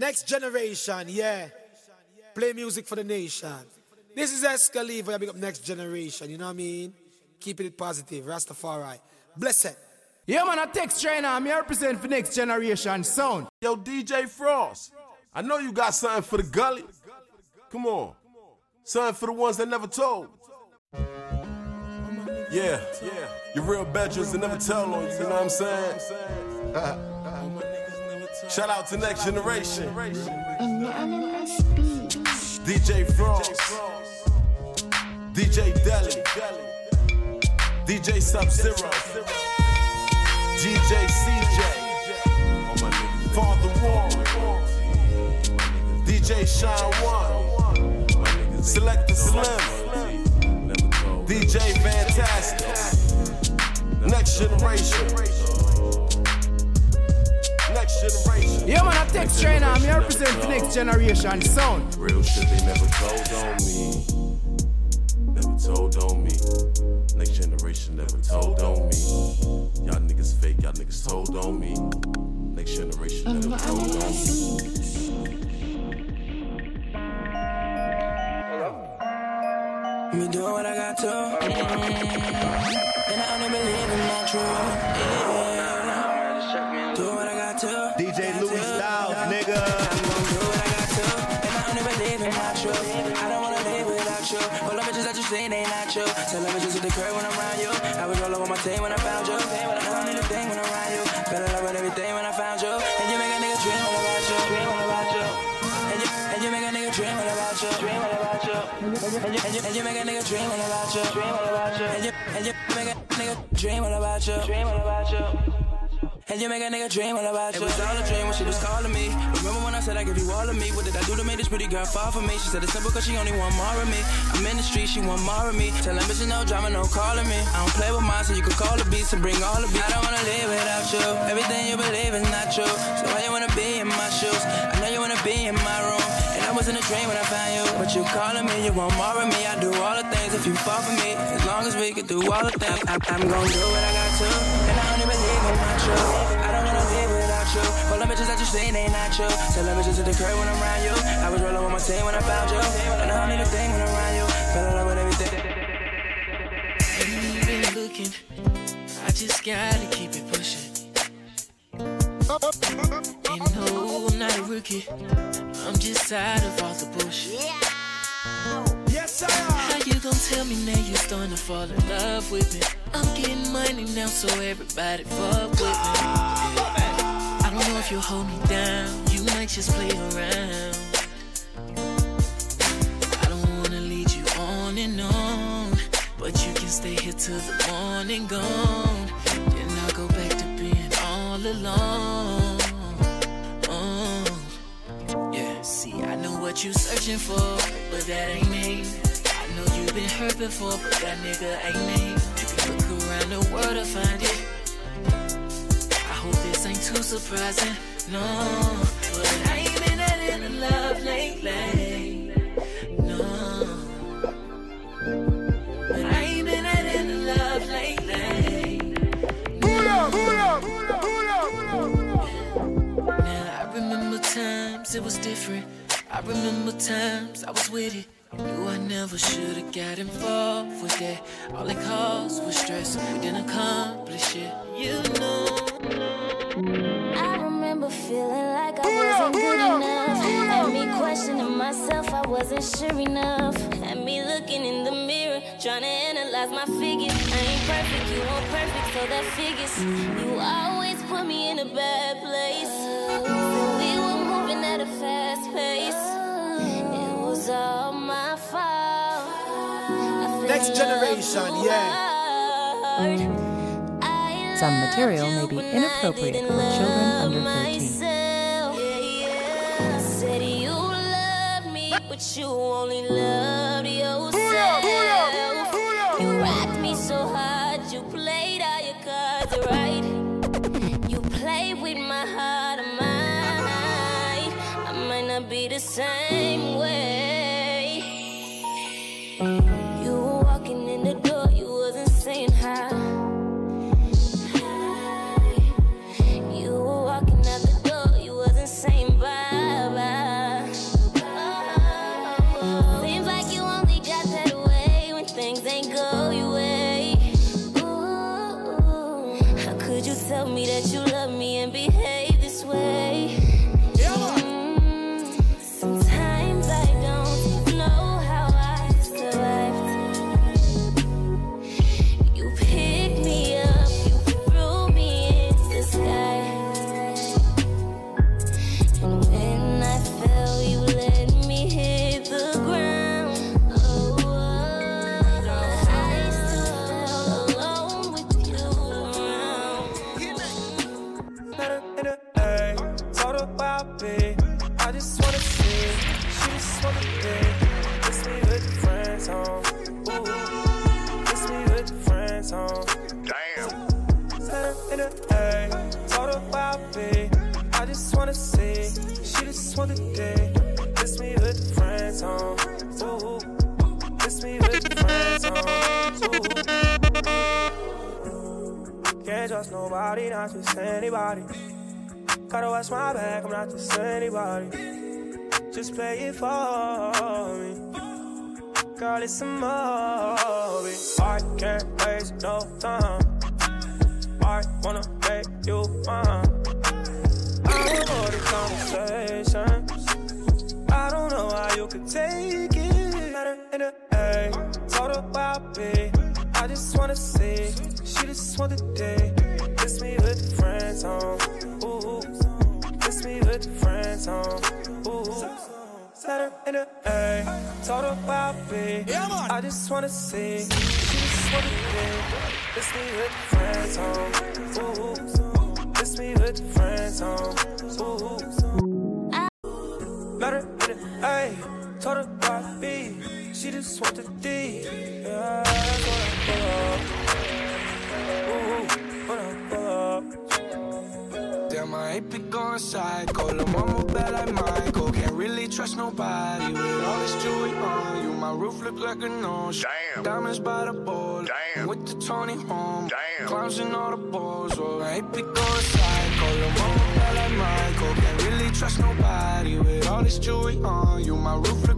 Next generation, yeah. Play music for the nation. This is Escaliva, I big up next generation, you know what I mean? Keeping it positive, Rastafari. Bless it. Yeah, man, I text China. I'm here represent for next generation sound. Yo, DJ Fross, I know you got something for the gully. Come on. Something for the ones that never told. Yeah, yeah. Your real bedrooms that never tell on you, you know what I'm saying? Shout out to Next Generation. DJ Fross. DJ Deli. DJ Sub Zero. DJ CJ. Father War. DJ Shine One. Selector Slim. DJ Fantastic. Next Generation. Next Generation. Yeah, man, I text China. I'm here represent for next generation sound. Real shit they never told on me. Never told on me. Next generation never told on me. Y'all niggas fake, y'all niggas told on me. Next generation never told on me. Me do what I got to. And I only believe in my truth. Yeah. Do what I got to. DJ Louis Styles, nigga. I'm gon' do what I got to. And I only believe in my truth. I don't wanna live without you. All the bitches that you seen ain't not you. Tell them bitches hit the curb when I'm around you. I was all over my team when I found you. I don't need a thing when I'm around you. Fell in love with everything when I found you. And you make a nigga dream all about you. Dream all about you. And you, and you make a nigga dream all about you. Dream all about you. And you, and you, and you make a nigga dream all about you. Dream all about you. And you, and you make a nigga dream all about you. Dream all about you. And you make a nigga dream all about you. It was all a dream when she was calling me. Remember when I said I give you all of me? What did I do to make this pretty girl fall for me? She said it's simple cause she only want more of me. I'm in the street, she want more of me. Tell them bitch no drama, no calling me. I don't play with mine, so you can call the beats and bring all the beats. I don't wanna live without you. Everything you believe is not true. So why you wanna be in my shoes? I know you wanna be in my room. And I was in a dream when I found you. But you calling me, you want more of me. I do all the things if you fall for me. As long as we can do all the things. I, I'm gonna do what I got to. And I only believe in my truth. I don't wanna live without you. All the bitches that you seen ain't not true. Tell the bitches at the curb when I'm around you. I was rolling with my team when I found you. And I don't need a thing when I'm around you. Fell in love with everything. Ain't been looking. I just gotta keep it pushing. And no, I'm not a rookie. I'm just tired of all the bullshit. Yes, sir. How you gon' tell me now you're starting to fall in love with me? I'm getting money now, so everybody fuck with me. Yeah. I don't know if you'll hold me down. You might just play around. I don't wanna lead you on and on, but you can stay here till the morning gone. Then I'll go back to being all alone. Oh. Yeah, see, I know what you're searching for, but that ain't me. You've been hurt before, but that nigga ain't me. You can look around the world to find it. I hope this ain't too surprising, no. But I ain't been that into love lately, no. I ain't been into love lately. Now I remember times it was different. I remember times I was with it. Knew I never should've got involved with that. All it caused was stress. We didn't accomplish it. You know. I remember feeling like I wasn't good enough. Had me questioning myself, I wasn't sure enough. Had me looking in the mirror, trying to analyze my figures. I ain't perfect, you weren't perfect, so that figures. You always put me in a bad place. We were moving at a fast pace. It was all my fault. I Next generation, yeah. Some material may be inappropriate for children under 13. said you love me, but you only loved yourself. You rocked me so hard, you played all your cards right. You played with my heart and mind. I might not be the same way. Kiss My roof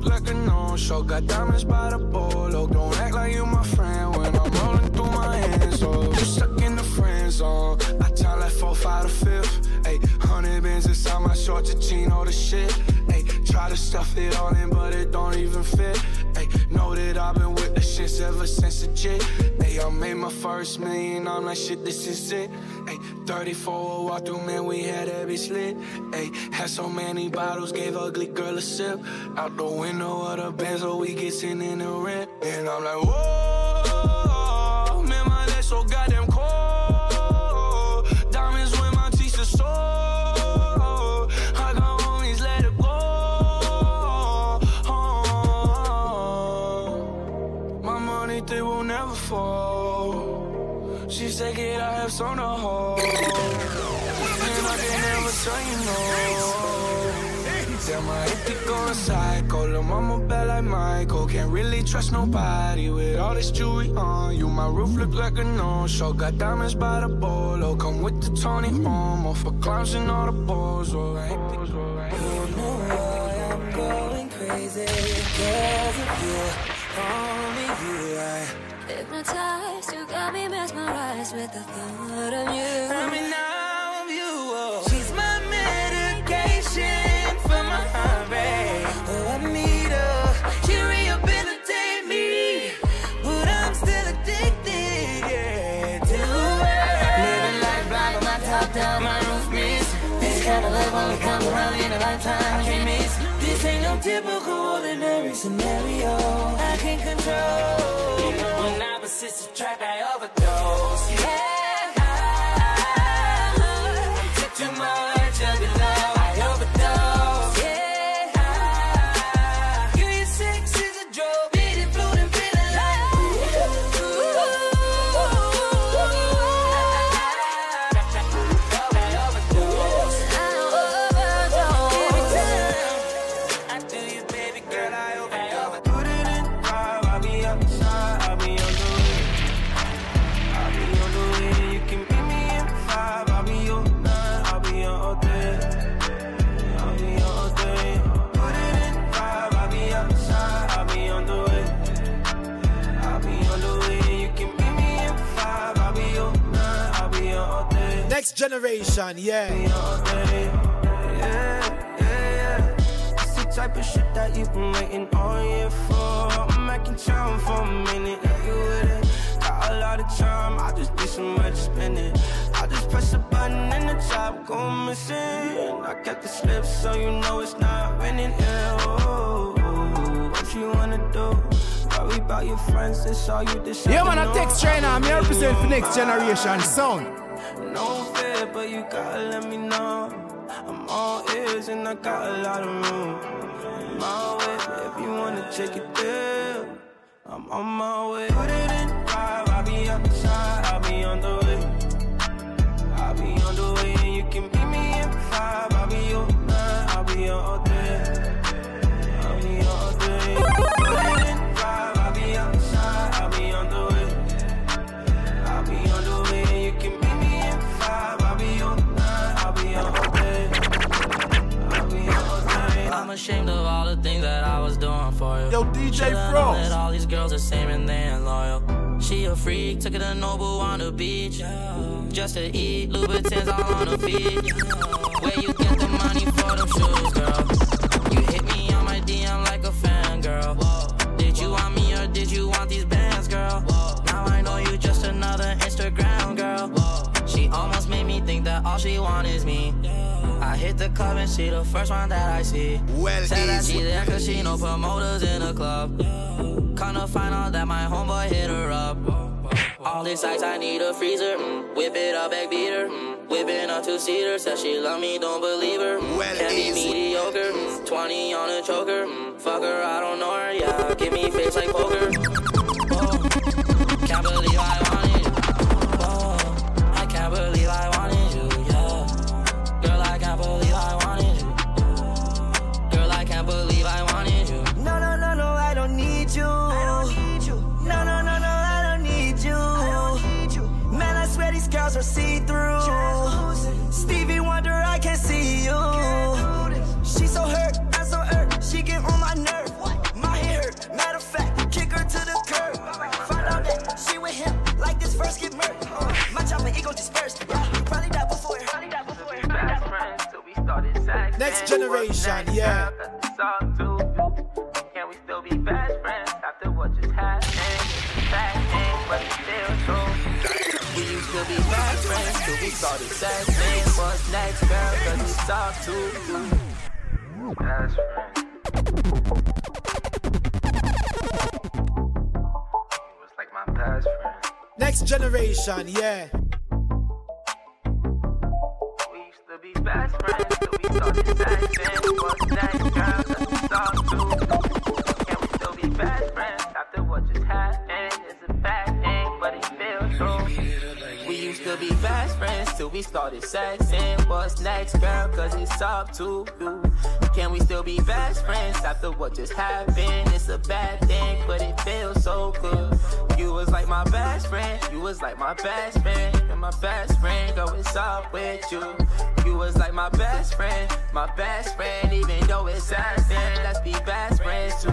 made my first million, I'm like, shit, this is it. Ayy, 34 walk through, man, we had every slit. Ayy, had so many bottles, gave ugly girl a sip. Out the window of the Benz, so we get sitting in the rent. And I'm like, whoa, man, my legs so goddamn have some to hold. And I can never tell you no. Damn, I hate to go psycho. Lil' mama bad like Michael. Can't really trust nobody with all this jewelry on you. My roof look like a no-show. Got diamonds by the bolo. Come with the Tony home. For clowns and all the balls. Oh, I hate to go. Crazy because of you, Hypnotized, you got me mesmerized with the thought of you. I mean, now you. Oh. She's my medication for my heart rate. Oh, I need her. She rehabilitate me, but I'm still addicted. Yeah, to her. Living life blind with my top down, my roof missing. This kind of love only comes around in a lifetime. Can't miss. This ain't no typical ordinary scenario. I can't control. When opposites attract, I overdose. Generation, yeah. Yeah, yeah, yeah. It's the type of shit that you've been waiting all year for. I'm making time for a minute. Yeah, you with it? Got a lot of time. I just did some much spending. I just press a button and the top go missing. I got the slip so you know it's not raining. Yeah, oh, what you wanna do? Worry about your friends, that's all you decide. Yeah, man, I text trainer. I'm here represent for next generation sound. No fear, but you gotta let me know. I'm all ears and I got a lot of room. My way, if you wanna take it there. I'm on my way. Put it in drive, I'll be outside, I'll be on the way. Ashamed of all the things that I was doing for you. Yo, DJ Fross. that all these girls the same and they ain't loyal. She a freak, took her to Nobu on the beach. Just to eat, Louboutins all on her feet. Where you get the money for them shoes, girl? You hit me on my DM like a fan, girl. Did you want me or did you want these bands, girl? Now I know you just another Instagram girl. She almost made me think that all she want is me. Hit the club and she the first one that I see. Well, Said that she there cause she no promoters in the club. Kinda find out that my homeboy hit her up. All these ice, I need a freezer. Mm. Whip it up, back beater. Mm. Whipping a two seater. Said she love me, don't believe her. Mm. Well, Can't be mediocre. Mm. 20 on a choker. Mm. Fuck her, I don't know her. Yeah, give me face like poker. Like this first get murdered. Uh, my chopper ego dispersed. Yeah, you probably died before her. Probably died before her. Best friends till we started. Next generation, yeah. It's all too Can we still be best friends after what just happened? Bad thing, but it's still true. We used to be best friends till we started sexting. What's next, girl? Cause it's all too Best friend. He was like my best friend. Next generation, yeah. We used to be best friends till we next, girl? Too Can we still be best friends after what just happened? It's a bad thing, but it feels. We used to be best friends till we started sexing. What's next, girl? Cause it's up to you. Can we still be best friends after what just happened? It's a bad thing, but it feels so good. You was like my best friend, you was like my best friend, and my best friend, go it's up with you. You was like my best friend, my best friend, even though it's sad, let's be best friends too.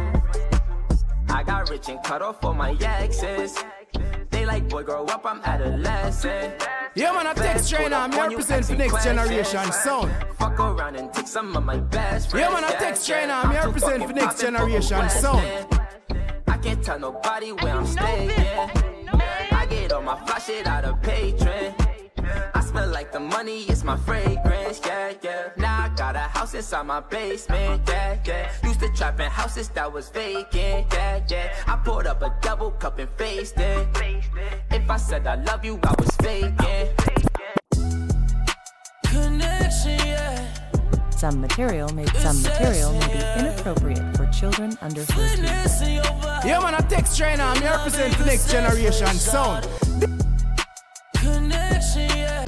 I got rich and cut off all my exes. They like, boy, grow up, I'm adolescent. Yeah, man, I text trainer. I'm on you, represent for next generation sound. Fuck around and take some of my best friends. Yeah, man, I text trainer. I'm too represent fucking for next generation sound. Can't tell nobody where I'm staying. I get all my fly shit out of patron. I smell like the money, it's my fragrance, yeah, yeah. Now I got a house inside my basement, yeah, yeah. Used to trap in houses that was vacant, yeah, yeah. I poured up a double cup and faced it. If I said I love you, I was faking. Connection, yeah. Some material may some material may be inappropriate for children under 13. Yeah, man, I text trainer. I'm represent for next generation sound. Connection, yeah.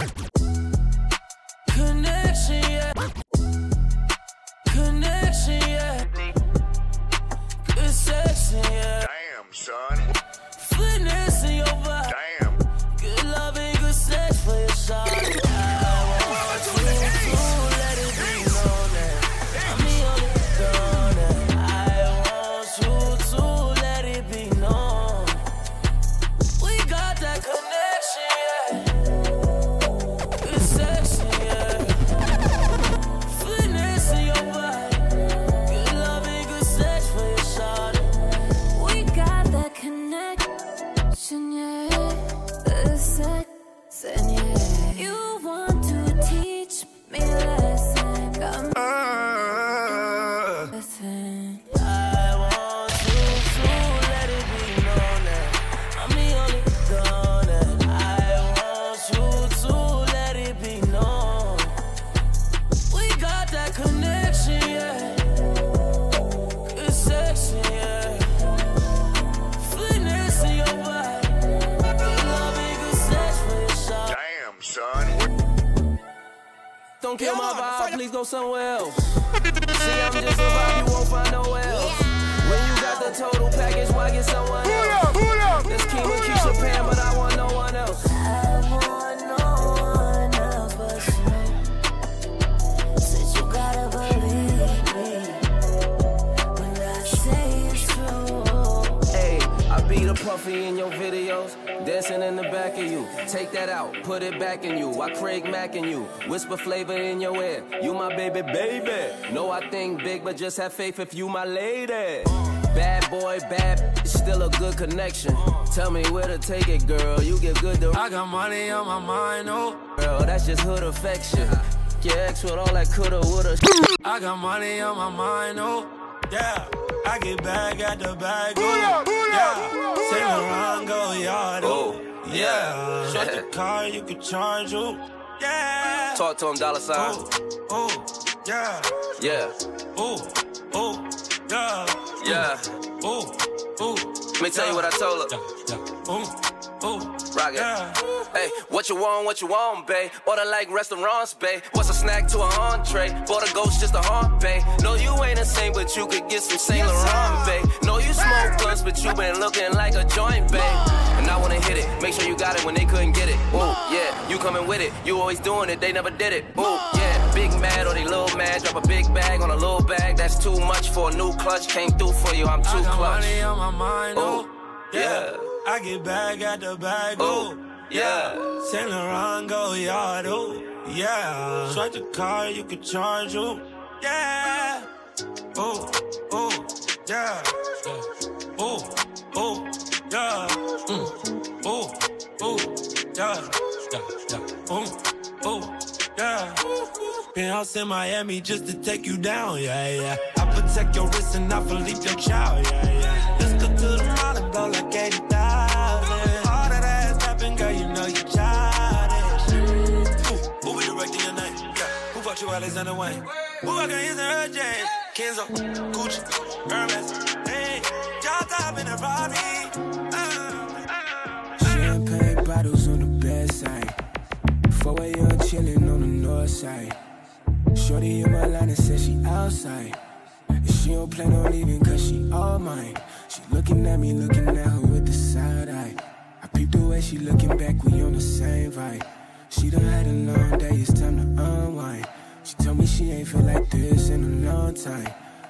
Connection, yeah. Connection, yeah. Good yeah. Damn, son. Fitness in your body. Damn. Good love and good sex for your shot. monies go somewhere else. See, I'm just a vibe, you won't find nowhere else. When you got the total package, why get someone else? Who up, That's King with Pan, but I want no one else. I want no one else but you. Said you gotta believe me when I say it's true. Hey, I be the puffy in your videos dancing in the back of you. Take that out, put it back in you. I Craig Mack in you, whisper flavor in your ear. You my baby, baby. No, I think big, but just have faith if you my lady. Bad boy, bad, still a good connection. Tell me where to take it, girl. You get good to. I got money on my mind, oh. Girl, that's just hood affection. Your ex with all that coulda, woulda. I got money on my mind, oh. Yeah, I get back at the bag, oh. Yeah, Saint Laurent go yard, oh. Yeah, shut the car, you can charge, oh. Yeah. Talk to him, dollar sign. Oh, yeah. Yeah. Oh, oh, yeah. Yeah. Oh, oh. Let me tell you what I told her. Oh, oh. Rock it. Hey, what you want, what you want, babe? Order like restaurants, babe. What's a snack to an entree? Bought a ghost just a haunt, babe. No, you ain't the same, but you could get some Saint Laurent, babe. No, you smoke blunts, but you been looking like a joint, babe. And I wanna hit it. Make sure you got it when they couldn't get it. Ooh, yeah, you coming with it. You always doing it, they never did it. Ooh, yeah, big mad or they little mad. Drop a big bag on a little bag. That's too much for a new clutch. Came through for you, I'm too I got clutch. money on my mind, oh. Yeah. I get back at the bag, oh. Yeah. Saint Laurent go yard, oh. Yeah. Swipe the car, you can charge, oh. Yeah. Oh, oh, yeah. Oh, oh, yeah. Mm. Oh, oh, yeah. Yeah, yeah. Oh, oh, yeah. Penthouse in Miami just to take you down, yeah, yeah. I protect your wrist and I Philippe your child, yeah, yeah. Go like 80,000. All that ass tapping, girl, you know you childish. Who, who be directing your name? Yeah. Who bought you Alexander Wang? Who got his and her James? Kenzo, Gucci, Hermes. Hey, y'all top in the Rari. Uh, uh. Champagne bottles on the bedside. 4 a.m. chilling on the north side. Shorty in my line and said she outside. And she don't plan on leaving cause she all mine. Looking at me, looking at her with the side eye. I peep the way she looking back, we on the same vibe. She done had a long day, it's time to unwind. She told me she ain't feel like this in a long time,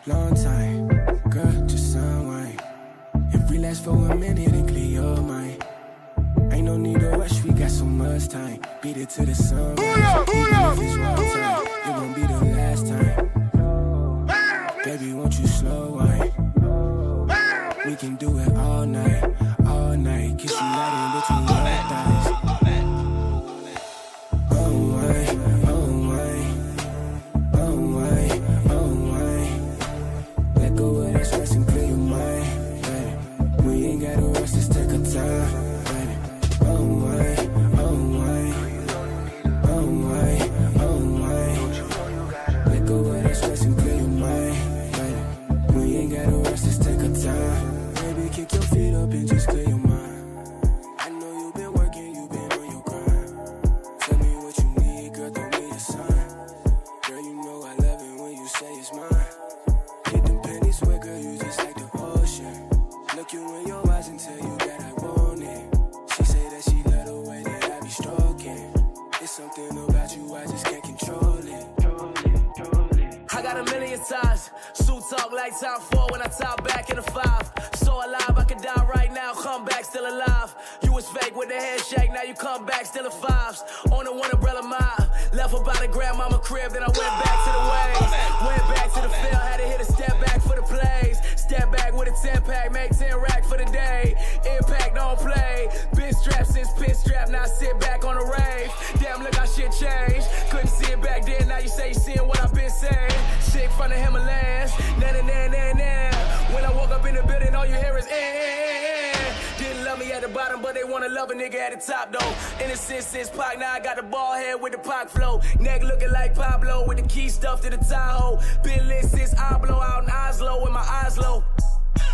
long time. Girl, just unwind. And relax for a minute and clear your mind. Ain't no need to rush, we got so much time. Beat it to the sun. Even if it's one time, it won't be the last time. Baby, We can do it Talk top four when I top back in the five. So alive, I could die right now, come back still alive. You was fake with the handshake, now you come back still in fives. On the one umbrella mile, left about a grandmama crib, then I went back to the ways. Went back to the field, had to hit a step back for the plays. Step back with a 10 pack, make 10 rack for the day. Impact don't play. Been strapped since pit strap, now sit back on the rave. Damn, look how shit changed. Couldn't see it back then, now you say you seeing what I've been saying. Shit from the Himalayas, na na na na na. When I woke up in the building, all you hear is eh, eh, eh, eh. Love me at the bottom, but they wanna love a nigga at the top though. Innocent since Pac, now I got the ball head with the Pac flow. Neck looking like Pablo with the key stuffed to the Tahoe. Been lit since I blow out in Oslo with my eyes low.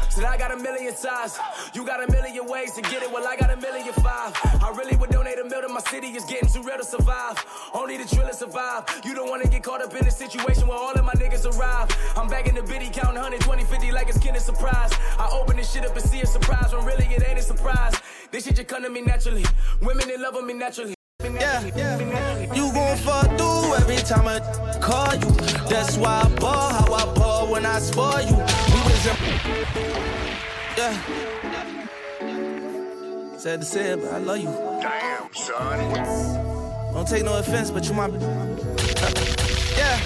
Said I got a million ties. You got a million ways to get it. Well, I got a million five. I really would donate a mil to my city. It's getting too real to survive. Only the driller survive. You don't wanna get caught up in a situation where all of my niggas arrive. I'm back in the biddy counting 120, 50 like it's kinda surprise. I open this shit up and see a surprise when really it ain't a surprise. This shit just come to me naturally. Women in love with me naturally. Yeah, yeah. You gon' fall through every time I call you. That's why I ball how I ball when I spoil you. We was in, yeah. Sad to say it, but I love you. Damn, son. Don't take no offense, but you my. yeah.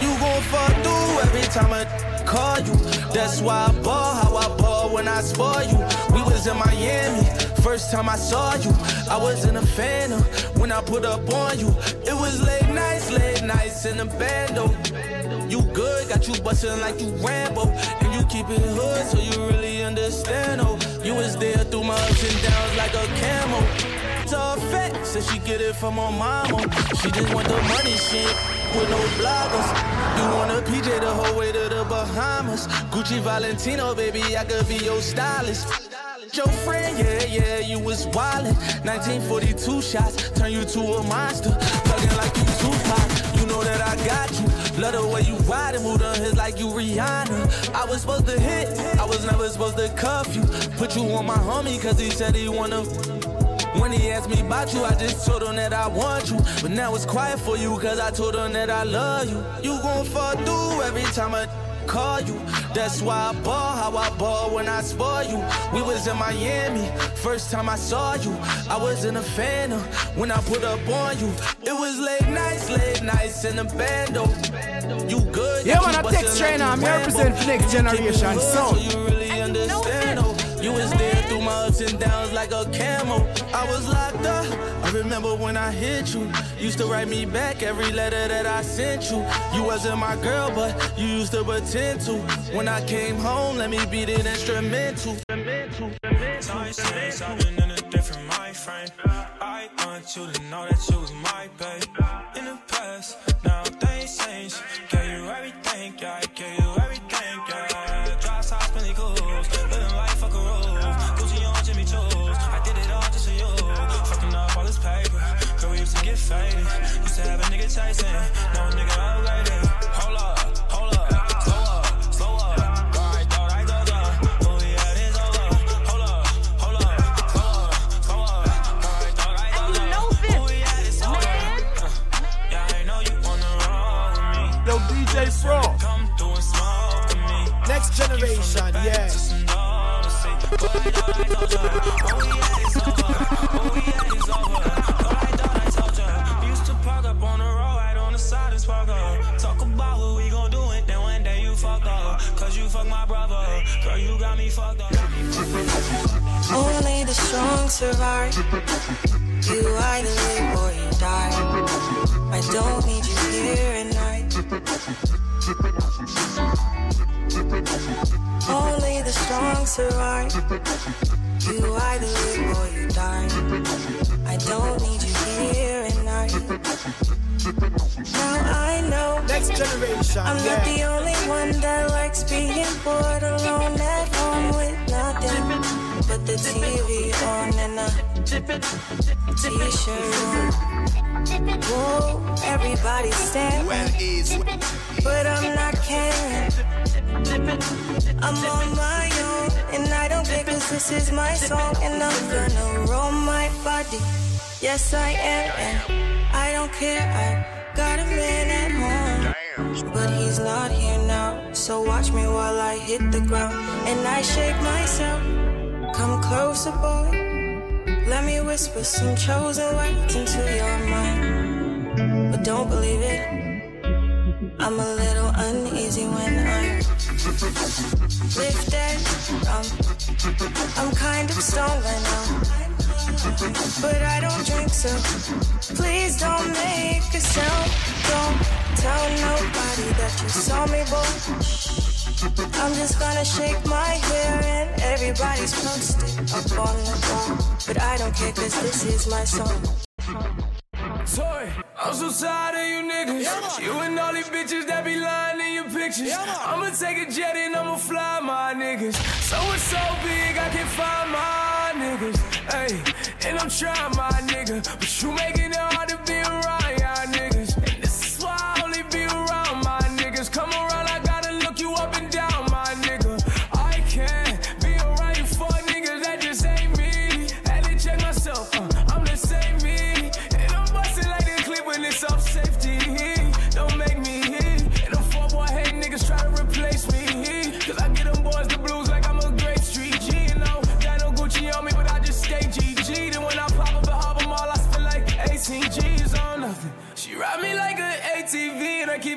You gon' fuck through every time I call you. That's why I ball how I ball when I spoil you. We was in Miami, first time I saw you. I was in a phantom when I put up on you. It was late nights, late nights in the bando. You good, got you bustin' like you Rambo. And you keep it hood, so you really understand, oh. You was there through my ups and downs like a camel. All fat, said she get it from her mama. She just want the money, shit with no bloggers. You want a PJ the whole way to the Bahamas. Gucci Valentino, baby, I could be your stylist. Your friend, yeah, yeah, you was wildin'. 1942 shots, turn you to a monster. Plugging like you Tupac, you know that I got you. Love the way you ride and move on his like you Rihanna. I was supposed to hit, I was never supposed to cuff you. Put you on my homie, cause he said he wanna. When he asked me about you, I just told him that I want you. But now it's quiet for you, cause I told him that I love you. You gon' fall through every time I call you. That's why I ball how I ball when I spoil you. We was in Miami, first time I saw you. I was in a phantom when I put up on you. It was late nights, late nights in the bando. You good? Yeah, got man, I bustin' text trainer, I'm here Rambo. represent for next And you keep it generation, hood, so. so you really understand. Oh, you was there through my ups and downs like a camel. I was locked up. I remember when I hit you. Used to write me back every letter that I sent you. You wasn't my girl, but you used to pretend to. When I came home, let me beat it instrumental. Times change, I've in a different mind frame. I want you to know that you was my babe. In the past, faded. Used to have a nigga chasing, no nigga upgraded. Hold up, hold up, slow up, slow up. Right, thought I thought up, oh yeah, it is over. Hold up, hold up, slow up, slow up. Right, thought I thought up, oh yeah, it's over. Uh, Yeah, I know you wanna roll with me. Yo, DJ Fro. Come through and smoke with me. Next generation, yeah. Used to spark up. Talk about what we gon' do it, then one day you fuck up. Cause you fuck my brother, girl, you got me fucked up. Only the strong survive. You either live or you die. I don't need you here at night. Only the strong survive. You either live or you die. I don't need you here at night. Now I know. Next generation, I'm yeah. not the only one that likes being bored alone at home with nothing but the TV on and a t-shirt on. Whoa, everybody's staring. But I'm not caring. I'm on my own, and I don't care 'cause this is my song, and I'm gonna roll my body. Yes, I am, and I don't care. I got a man at home, but he's not here now. So watch me while I hit the ground, and I shake myself. Come closer, boy. Let me whisper some chosen words into your mind, but don't believe it. I'm a little uneasy when I'm lifted. Um, I'm kind of stoned now, but I don't drink, so please don't make a sound. Don't tell nobody that you saw me, boy. I'm just gonna shake my hair and everybody's posted up on the wall. But I don't care, cause this is my song. Toy, I'm so tired of you niggas. you and all these bitches that be lying in your pictures. I'ma take a jet and I'ma fly my niggas. So it's so big I can find my niggas. Hey, and I'm trying my nigga. But you making it hard to be around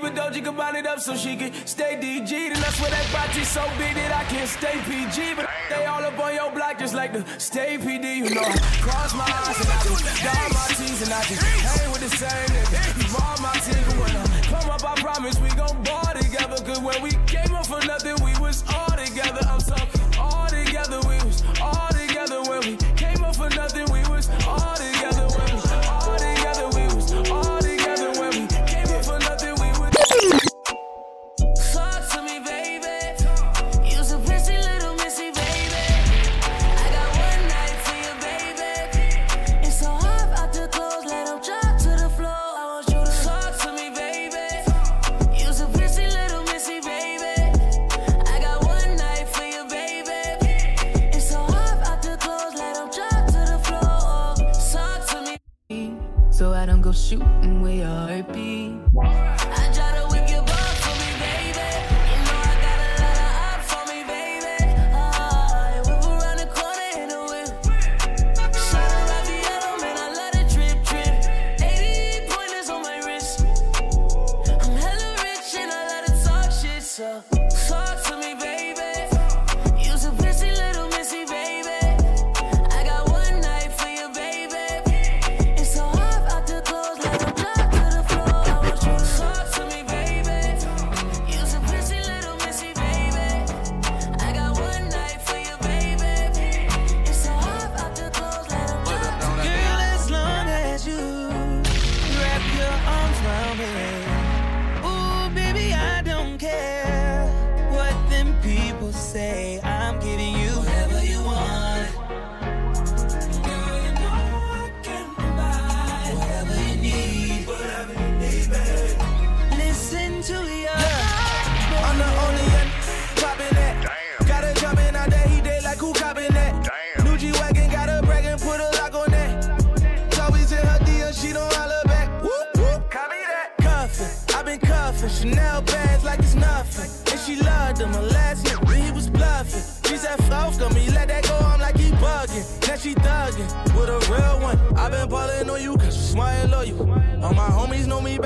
OG combine it up so she can stay DG. And that's where that body so big that I can't stay PG. But they all up on your block just like the stay PD. You know, I cross my eyes and I just dot my T's and I just hang with the same nigga. You all my team, but when I come up, I promise we gon' ball together. Cause when we came up for nothing, we was all together. I'm talking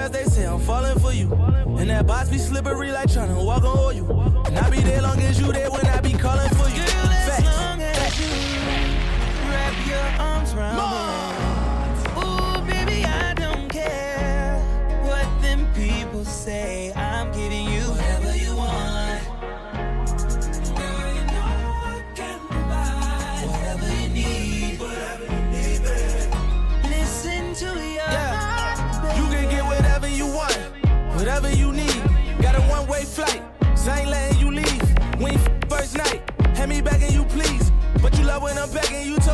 homies know me best, they say I'm falling for you. And that box be slippery like tryna walk on you. And I be there long as you there when I be calling for you. Girl, as Facts. long as you wrap your arms around me. Ooh, baby, I don't care what them people say.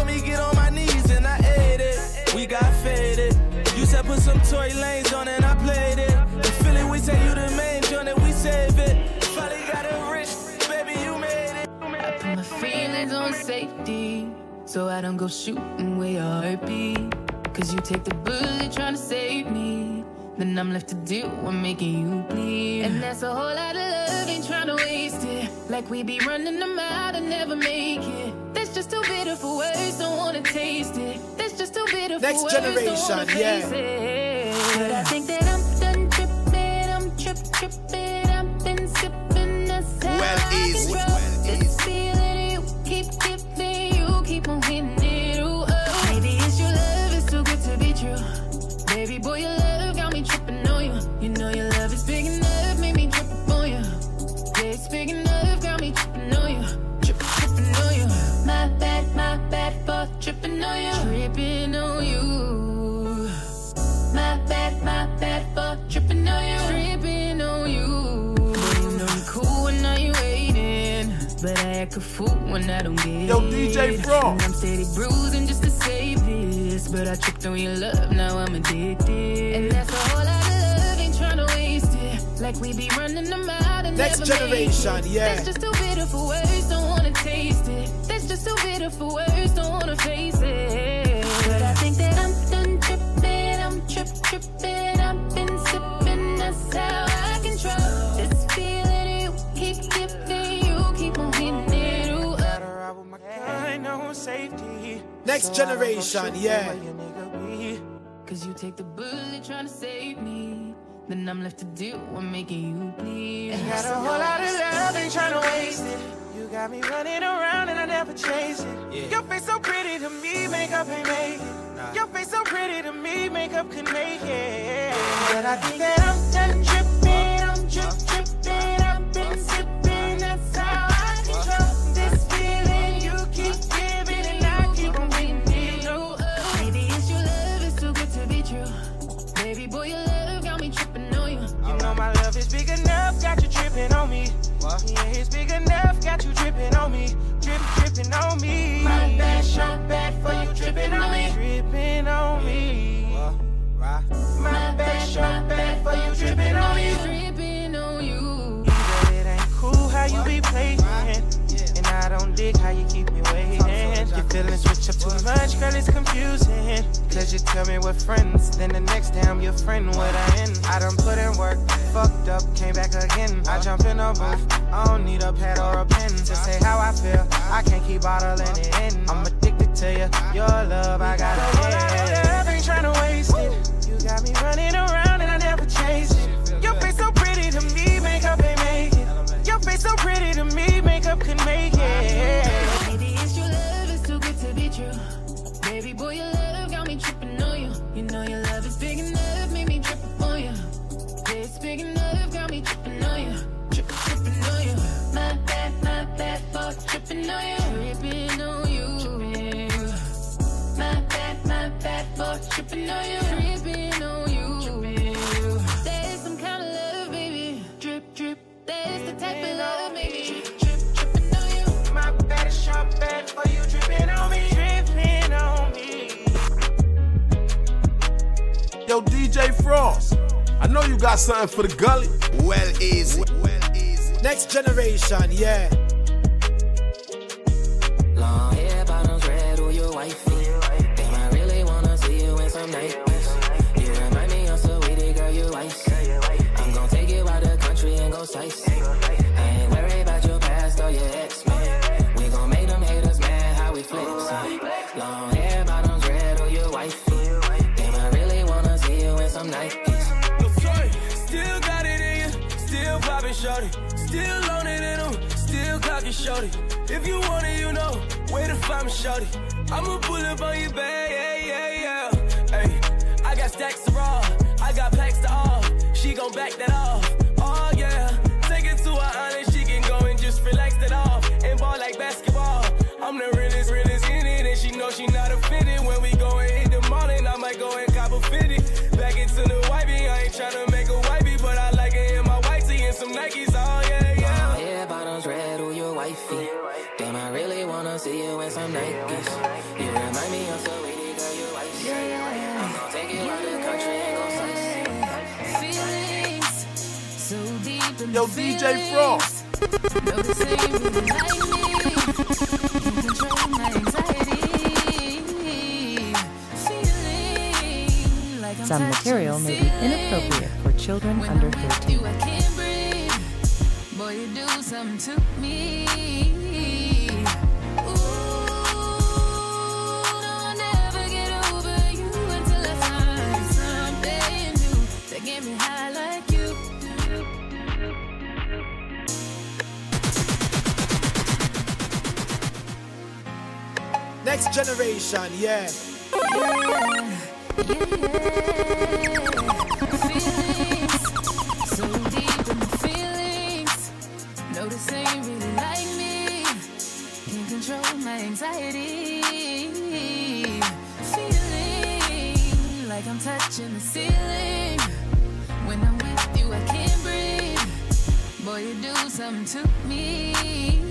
Me get on my knees and I ate it. We got faded. You said put some Tory Lanez on and I played it. In Philly, we say you the main joint and we save it. Finally got it rich, baby, you made it. I put my feelings on safety, so I don't go shooting where heart be. Cause you take the bullet trying to save me. Then I'm left to deal with making you bleed. And that's a whole lot of love, ain't trying to waste it. Like we be running them out and never make it. That's just too bitter for words, don't wanna taste it. That's just too bitter Next for words, don't wanna generation, yeah. face it. But I think on you. Tripping on you. My bad, my bad for tripping on you. Tripping on you. You know you cool when now you waiting. But I act a fool when I don't get Yo. DJ. And I'm steady bruising just to save this. But I tripped on your love, now I'm addicted. And that's a whole lot of love, ain't tryna waste it. Like we be running them out and Next never generation, yeah. That's just too bitter for words, don't wanna taste it. That's just too bitter for words, don't wanna face it. But I think that I'm done tripping, I'm trip tripping, I've been sipping, that's how I control this feeling you keep giving, you keep on hitting it. Ooh, uh. I know safety. Next generation, yeah. Cause you take the bullet trying to save me. then I'm left to do what making you bleed. Ain't got a whole lot of love, ain't tryna waste it. Got me running around and I never chase it. Yeah. Your face so pretty to me, makeup ain't make it. Your face so pretty to me, makeup could make it. But I think that I'm done dripping on me. My bad, so bad for you dripping on me. Dripping on me. My bad, so bad for you dripping on me. Dripping on you. But it ain't cool how you be playing. And I don't dig how you keep me waiting. Your feelings switch up too much, girl, it's confusing. Cause you tell me we're friends, then the next day I'm your friend, what I end. I done put in work, fucked up, came back again. I jump in a booth, I don't need a pad or a pen to say how I feel. I can't keep bottling it in. I'm addicted to you, your love, I gotta. Love ain't tryna waste it. You got me running around and I never chase it. Your face so pretty to me, makeup ain't make it. Your face so pretty to me, makeup could make it. Bad tripping on you. Tripping on you. My bad, my bad for tripping on you. Tripping on you. There's some kind of love, baby. Drip, drip. There's the type of love, maybe. Drip, drip, dripping on you. My bad is sharp bad for you dripping on me. Dripping on me. Yo, DJ Fross, I know you got something for the gully. Well easy. Well easy. Next generation, yeah. I ain't worried about your past or your ex, man. We gon' make them haters mad, how we flex. Long hair, bottoms red, who your wifey? Damn, I really wanna see you in some Nikes. Still got it in you, still poppin' shorty. Still on it in 'em, still clocking shorty. If you want it, you know where to find me, shorty. I'ma pull up on your bag, yeah, yeah, yeah. Hey, I got stacks of raw, I got packs to all. She gon' back that off, tryna make a wifey, but I like it in my white tee and some Nikes, oh yeah, yeah. Long hair, bottoms red, who your wifey? Damn, I really wanna see you in some Nikes. You remind me of Saweetie, girl, you ice. I'm gon' take you out the country and go slice. Feelings so deep in Yo, the DJ feelings. Fross. Some material may be inappropriate for children When under 13. you, I can't breathe. Boy, you do something to me. Ooh, no, I'll never get over you until I find something new that get me high like you. Next generation, yeah. Boy, you do something to me.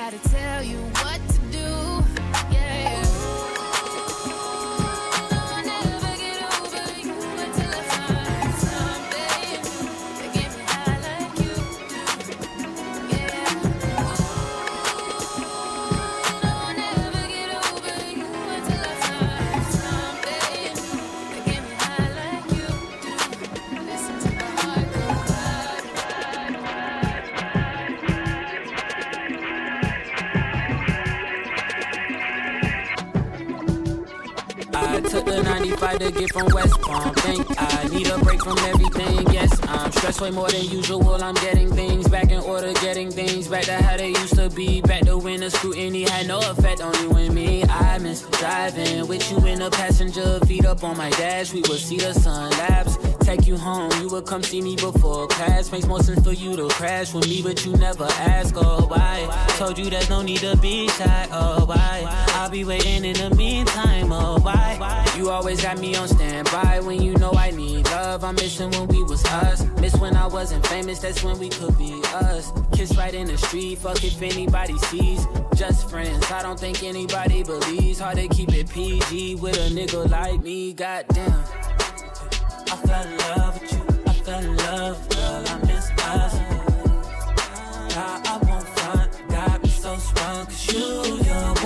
Gotta tell you what to do. Get from West Palm. Think I need a break from everything. Yes, I'm stressed way more than usual. I'm getting things back in order, getting things back to how they used to be. Back to when the scrutiny had no effect on you and me. I miss driving with you in the passenger, feet up on my dash. We would see the sun lapse. Take you home, you would come see me before class. Makes more sense for you to crash with me, but you never ask, oh why? Told you there's no need to be shy, oh why? I'll be waiting in the meantime, oh why? You always got me on standby when you know I need love. I'm missing when we was us. Miss when I wasn't famous, that's when we could be us. Kiss right in the street, fuck if anybody sees. Just friends, I don't think anybody believes. Hard to keep it PG with a nigga like me, goddamn. Fell in love with you, I fell in love, girl, I miss us. Now I won't so sprung, cause you, you're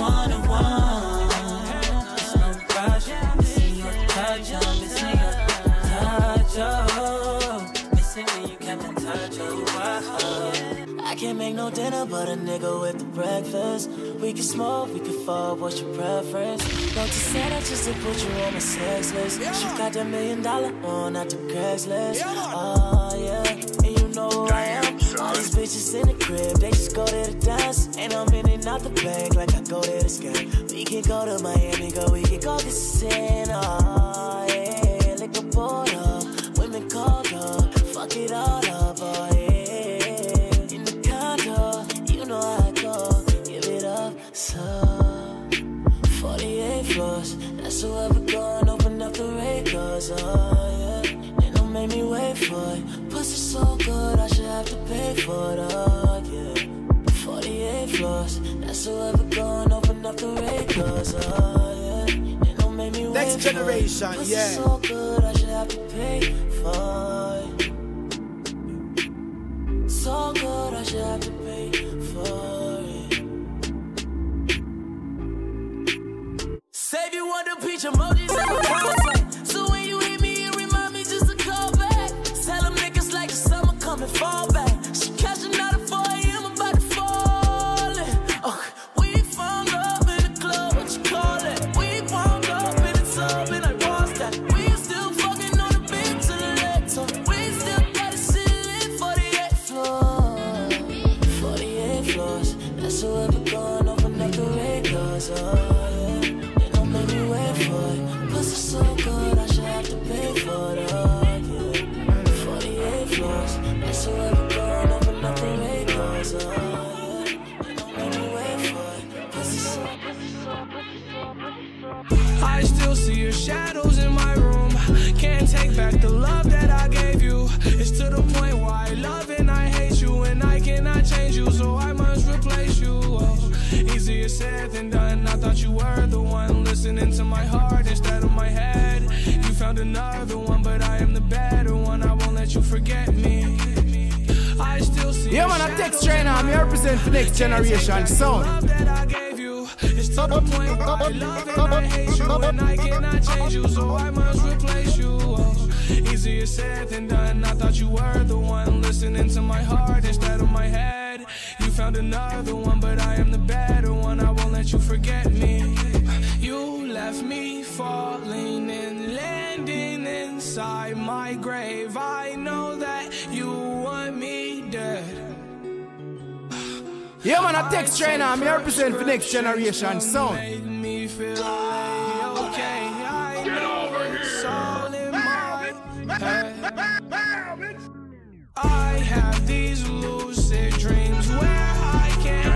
make no dinner, but a nigga with the breakfast. We can smoke, we can fuck, what's your preference? Don't you say that just to put you on my sex list. She got that million dollar on out the Craigslist. Oh, yeah, and you know who I am. All these bitches in the crib, they just go there to dance. And I'm in and out the bank like I go there to scam. We can go to Miami, go, we can go get sin. Oh, so good, I should have to pay for it, oh, yeah. 48 floors, that's whoever going, open up the records, oh, yeah. They don't make me Next generation. Yeah. so good, I should have to pay for it. So good, I should have to pay for it. Save you one wonder peach emojis one listening to my heart instead of my head. You found another one, but I am the better one. I won't let you forget me. I still see Yeah, man, I text trainer. in I'm here represent for next generation sound. I gave you. It's to the point where I love and I hate you, and I cannot change you, so I must replace you. Oh, easier said than done. I thought you were the one listening to my heart instead of my head. You found another one, but I am the better one. I won't let you forget me. You left me falling and landing inside my grave. I know that you want me dead. Yeah, man, I text trainer. I'm here represent for next generation sound. Make me feel like okay. I know it's all in my head. I have these lucid dreams where I can't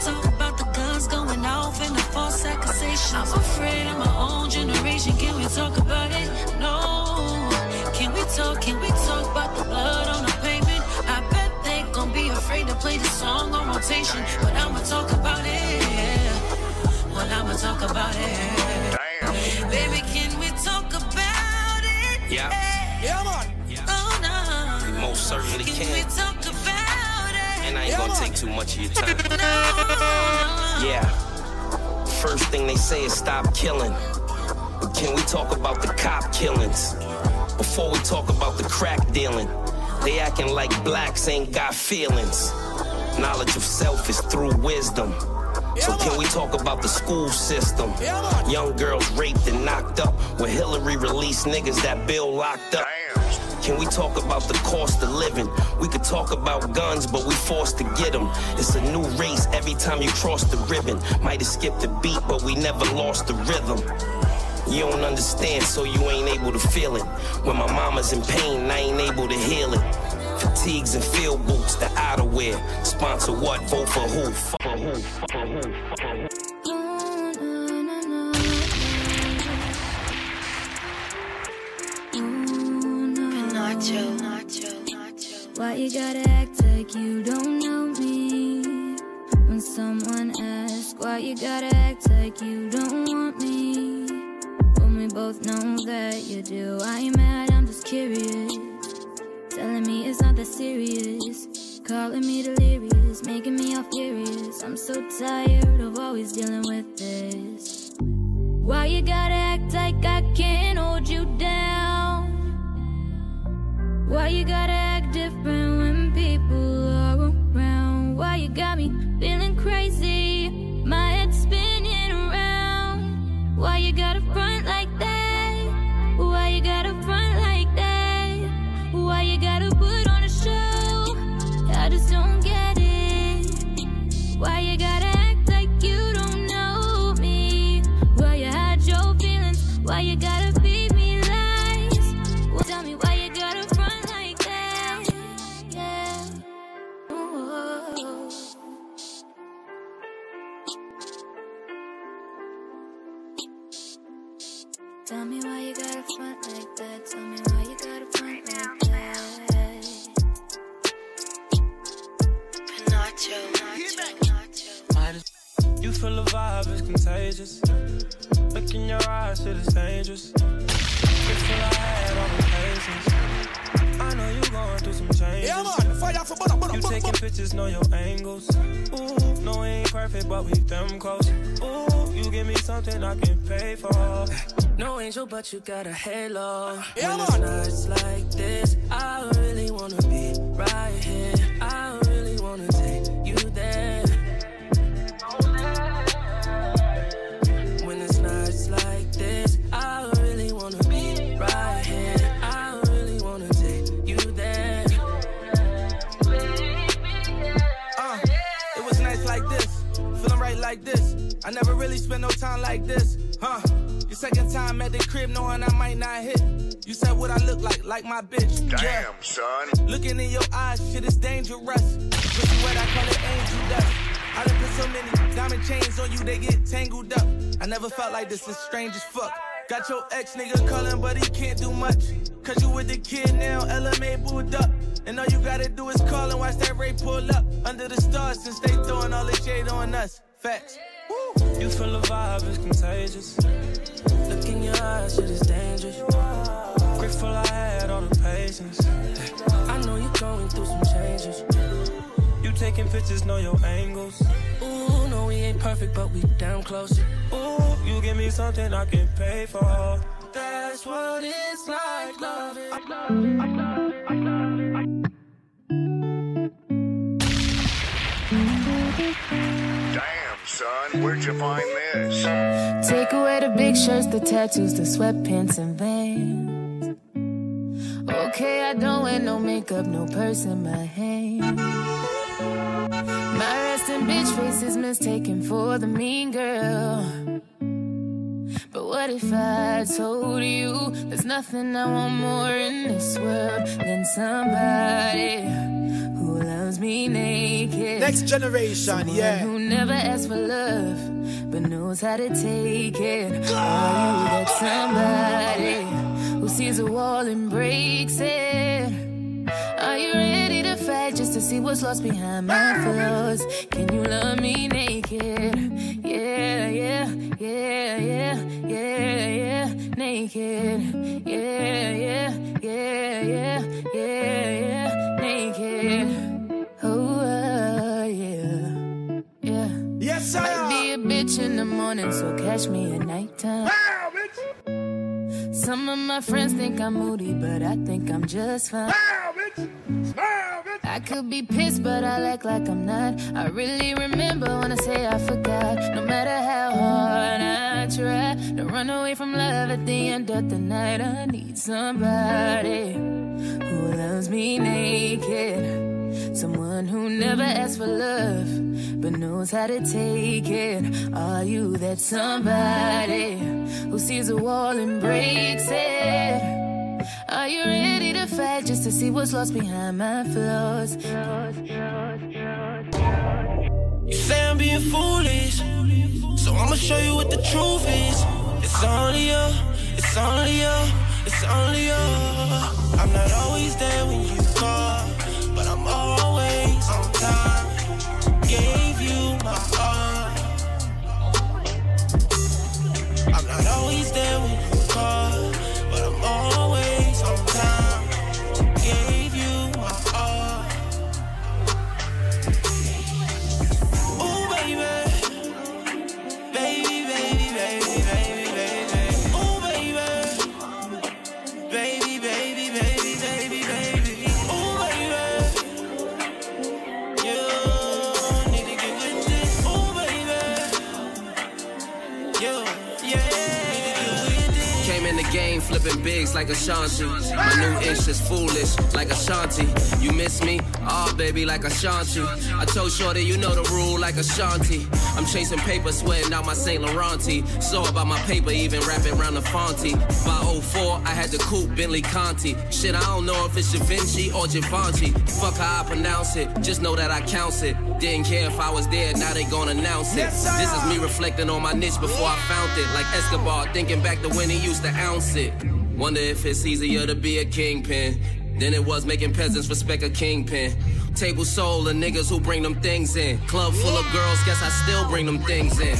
talk about the guns going off and the false accusations? I'm afraid of my own generation. Can we talk about it? No. Can we talk? Can we talk too much of your time. Yeah. First thing they say is stop killing. But can we talk about the cop killings? Before we talk about the crack dealing, they acting like blacks ain't got feelings. Knowledge of self is through wisdom. So can we talk about the school system? Young girls raped and knocked up. When Hillary released niggas that Bill locked up. Can we talk about the cost of living? We could talk about guns, but we forced to get them. It's a new race every time you cross the ribbon. Might have skipped a beat, but we never lost the rhythm. You don't understand, so you ain't able to feel it. When my mama's in pain, I ain't able to heal it. Fatigues and field boots, the outerwear. Sponsor what? Vote for who? For who? For who? For who? Nacho. Why you gotta act like you don't know me? When someone asks, why you gotta act like you don't want me? When we both know that you do. I ain't mad, I'm just curious. Telling me it's not that serious. Calling me delirious, making me all furious. I'm so tired of always dealing with this. Why you gotta act like I can't hold you down? Why you gotta act different when people are around? Why you got me feeling crazy? Feel the vibe is contagious. Look in your eyes, shit is dangerous. It's full of head on the patience. I know you going through some changes. Yeah, man. Fire for butter, butter, You taking pictures, know your angles. Ooh, no, we ain't perfect, but we them close. Ooh, you give me something I can pay for. No angel, but you got a halo. Yeah, it's nights like this, I really wanna be I never really spent no time like this, huh? Your second time at the crib, knowing I might not hit. You said what I look like, like my bitch. Damn, son. Looking in your eyes, shit is dangerous. Pussy wet, I call it angel dust. I done put so many diamond chains on you, they get tangled up. I never felt like this, it's strange as fuck. Got your ex nigga calling, but he can't do much. Cause you with the kid now, LMA booed up. And all you gotta do is call and watch that Ray pull up. Under the stars, since they throwing all the shade on us. Facts. You feel the vibe is contagious. Look in your eyes, shit is dangerous. Grateful I had all the patience. I know you're going through some changes. You taking pictures, know your angles. Ooh, no, we ain't perfect, but we damn close. Ooh, you give me something I can pay for. That's what it's like loving. Damn, son. Where'd you find this? Take away the big shirts, the tattoos, the sweatpants and vans. Okay, I don't wear no makeup, no purse in my hand. My resting bitch face is mistaken for the mean girl. But what if I told you there's nothing I want more in this world than somebody loves me naked? Next generation, Someone yeah. Who never asks for love, but knows how to take it. Are you that somebody who sees a wall and breaks it? Are you ready to fight just to see what's lost behind my ah! flaws? Can you love me naked? Yeah, yeah, yeah, yeah, yeah, yeah, naked. Yeah, yeah, yeah, yeah, yeah, yeah, naked. Morning, so catch me at nighttime. Some of my friends think I'm moody, but I think I'm just fine. I could be pissed, but I act like I'm not. I really remember when I say I forgot. No matter how hard I try to run away from love at the end of the night, I need somebody who loves me naked. Someone who never asks for love, but knows how to take it. Are you that somebody who sees a wall and breaks it? Are you ready to fight just to see what's lost behind my flaws? You say I'm being foolish, so I'ma show you what the truth is. It's only you, it's only you, it's only you. I'm not always there when you call, but I'm always on time. Gave you my all. Bigs like Ashanti. My new ish is foolish like Ashanti. You miss me? Oh, baby, like Ashanti. I told Shorty, you know the rule like Ashanti. I'm chasing paper, sweating out my St. Laurenti. So about my paper, even rapping around the Fonty. By 04, I had the coupe Bentley Conti. Shit, I don't know if it's Vinci or Givenchy. Fuck how I pronounce it, just know that I counts it. Didn't care if I was there, now they gon' announce it. This is me reflecting on my niche before I found it. Like Escobar, thinking back to when he used to ounce it. Wonder if it's easier to be a kingpin than it was making peasants respect a kingpin. Table soul of niggas who bring them things in. Club full of girls, guess I still bring them things in.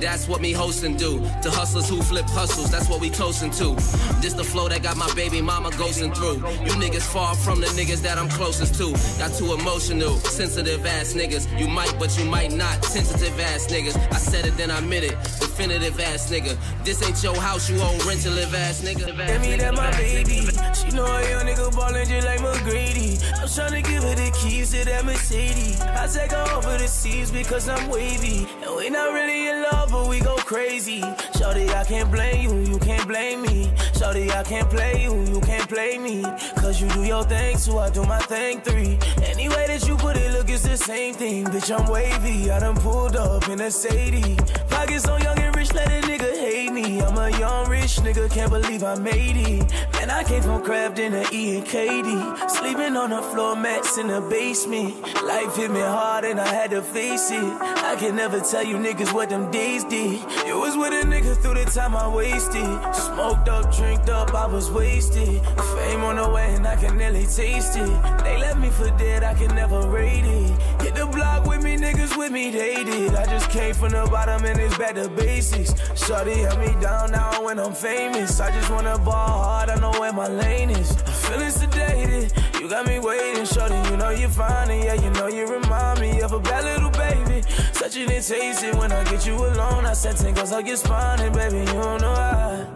That's what me hosting do. To hustlers who flip hustles, that's what we toasting to. This the flow that got my baby mama ghosting through. You niggas far from the niggas that I'm closest to. Got too emotional, sensitive ass niggas. You might, but you might not. Sensitive ass niggas. I said it, then I meant it. Definitive ass nigga. This ain't your house, you own rent to live ass nigga. Tell me that my baby. She know a young nigga ballin' just like McGrady. I'm tryna give her the keys to that Mercedes. I take her over the seas because I'm wavy. And we not really in love, but we go crazy. Shorty, I can't blame you, you can't blame me. Shorty, I can't play you, you can't play me. Cause you do your thing, so I do my thing three. Any way that you put it, look, it's the same thing. Bitch, I'm wavy. I done pulled up in a Sadie. Pockets so young let a nigga hate me. I'm a young rich nigga, can't believe I made it. Man, I came from Kraft in the E and KD. Sleeping on the floor mats in the basement. Life hit me hard and I had to face it. I can never tell you niggas what them days did. You was with a nigga through the time I wasted. Smoked up, drinked up, I was wasted. Fame on the way and I can nearly taste it. They left me for dead, I can never rate it. Hit the block with me, niggas with me, they did. I just came from the bottom and it's back to basics. Shorty held me down now when I'm famous. I just wanna ball hard, I know where my lane is. I'm feeling sedated, you got me waiting, shorty. You know you're fine, and yeah, you know you remind me of a bad little baby. Such an taste when I get you alone. I said tingles up your spine, and baby, you don't know how.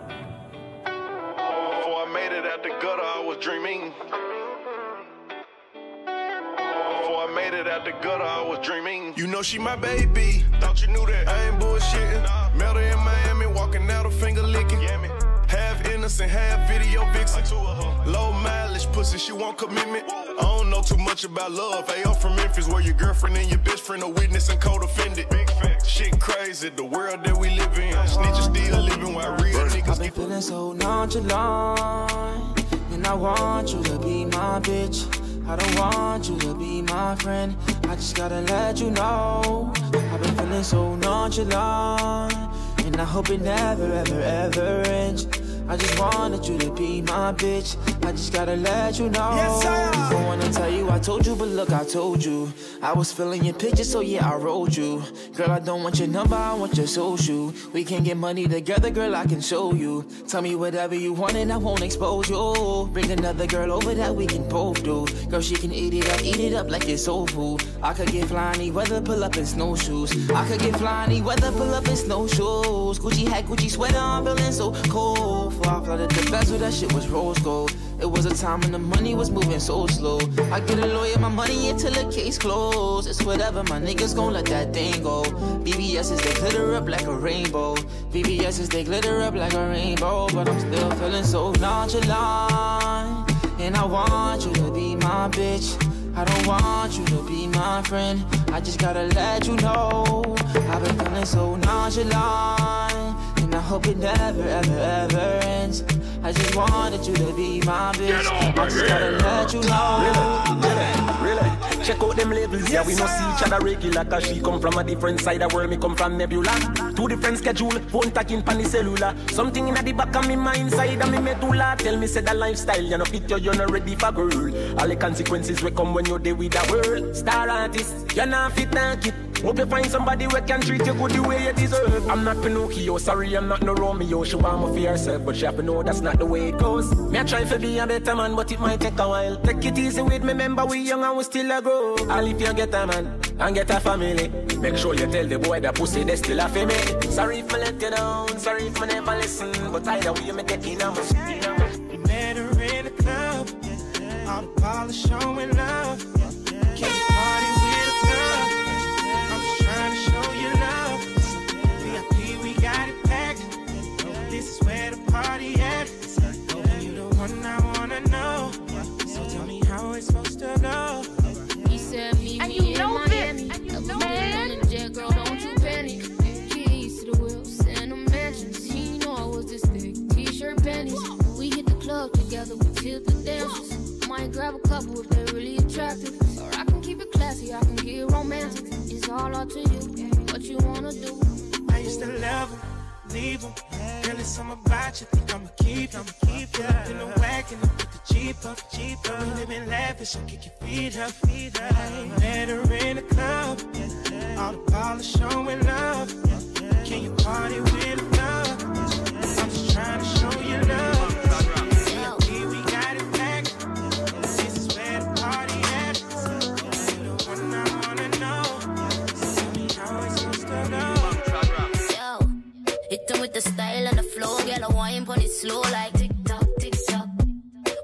Before I made it out the gutter, I was dreaming. Before how I made it out the gutter, I was dreaming. You know she my baby, thought you knew that. I ain't bullshitting. Met her in Miami, walking out a finger licking. Half innocent, half video vixen. Low mileage pussy, she want commitment. I don't know too much about love. Hey, I'm from Memphis, where your girlfriend and your best friend are witness and co-defendant. Shit crazy, the world that we live in. Snitches still living while real niggas I've been feeling so nonchalant, and I want you to be my bitch. I don't want you to be my friend. I just gotta let you know. I've been feeling so nonchalant, and I hope it never, ever, ever ends. I just wanted you to be my bitch. I just gotta let you know. Yes, sir. Don't wanna tell you I told you, but look, I told you. I was feeling your picture, so yeah, I wrote you. Girl, I don't want your number, I want your social. We can get money together, girl, I can show you. Tell me whatever you want, and I won't expose you. Bring another girl over that we can both do. Girl, she can eat it up, eat it up like it's soul food. I could get flying weather, pull up in snowshoes. I could get flying weather, pull up in snowshoes. Gucci hat, Gucci sweater, I'm feeling so cold. I flooded the bezel, that shit was rose gold. It was a time when the money was moving so slow. I get a lawyer my money until the case closed. It's whatever, my niggas gon' let that thing go. BBS is they glitter up like a rainbow. BBS is they glitter up like a rainbow. But I'm still feeling so nonchalant. And I want you to be my bitch. I don't want you to be my friend. I just gotta let you know. I've been feeling so nonchalant. I hope it never, ever, ever ends. I just wanted you to be my bitch. I just gotta let you know. Really, Really, really. Check out them labels, yeah. We no see each other regular. Cause she come from a different side of the world, me come from Nebula. Two different schedule, phone tagging pan cellular. Something in the back of me mind, side of me medulla. Tell me, say the lifestyle, you know, fit you, not ready for girl. All the consequences will come when you're there with the world. Star artist, you're fit, it. Hope you find somebody who can treat you good the way you deserve. I'm not Pinocchio, sorry, I'm not no Romeo. She want me for herself, but she have to know that's not the way it goes. Me I try to be a better man, but it might take a while. Take it easy with me, remember we young and we still a grow. All if you get a man and get a family, make sure you tell the boy that pussy they still a me. Sorry if I let you down, sorry if I never listen, but either way you make it in a met her in the club, all the polish showing love. Can't dances. Might grab a couple if they're really attractive. Or I can keep it classy, I can get romantic. It's all up to you, what you wanna do. I used to love him, leave him. Girl, it's something about you, think I'ma keep him. Keep you. Up in the wagon put the Jeep up. Jeep up. We living lavish, so kick your feet up. Feet up. Met her in the club, all the polish showing love. Can you party with love? I'm just trying to show you love. Yo, hit them with the style and the flow, girl. I wine on it slow like tick tock, tick tock.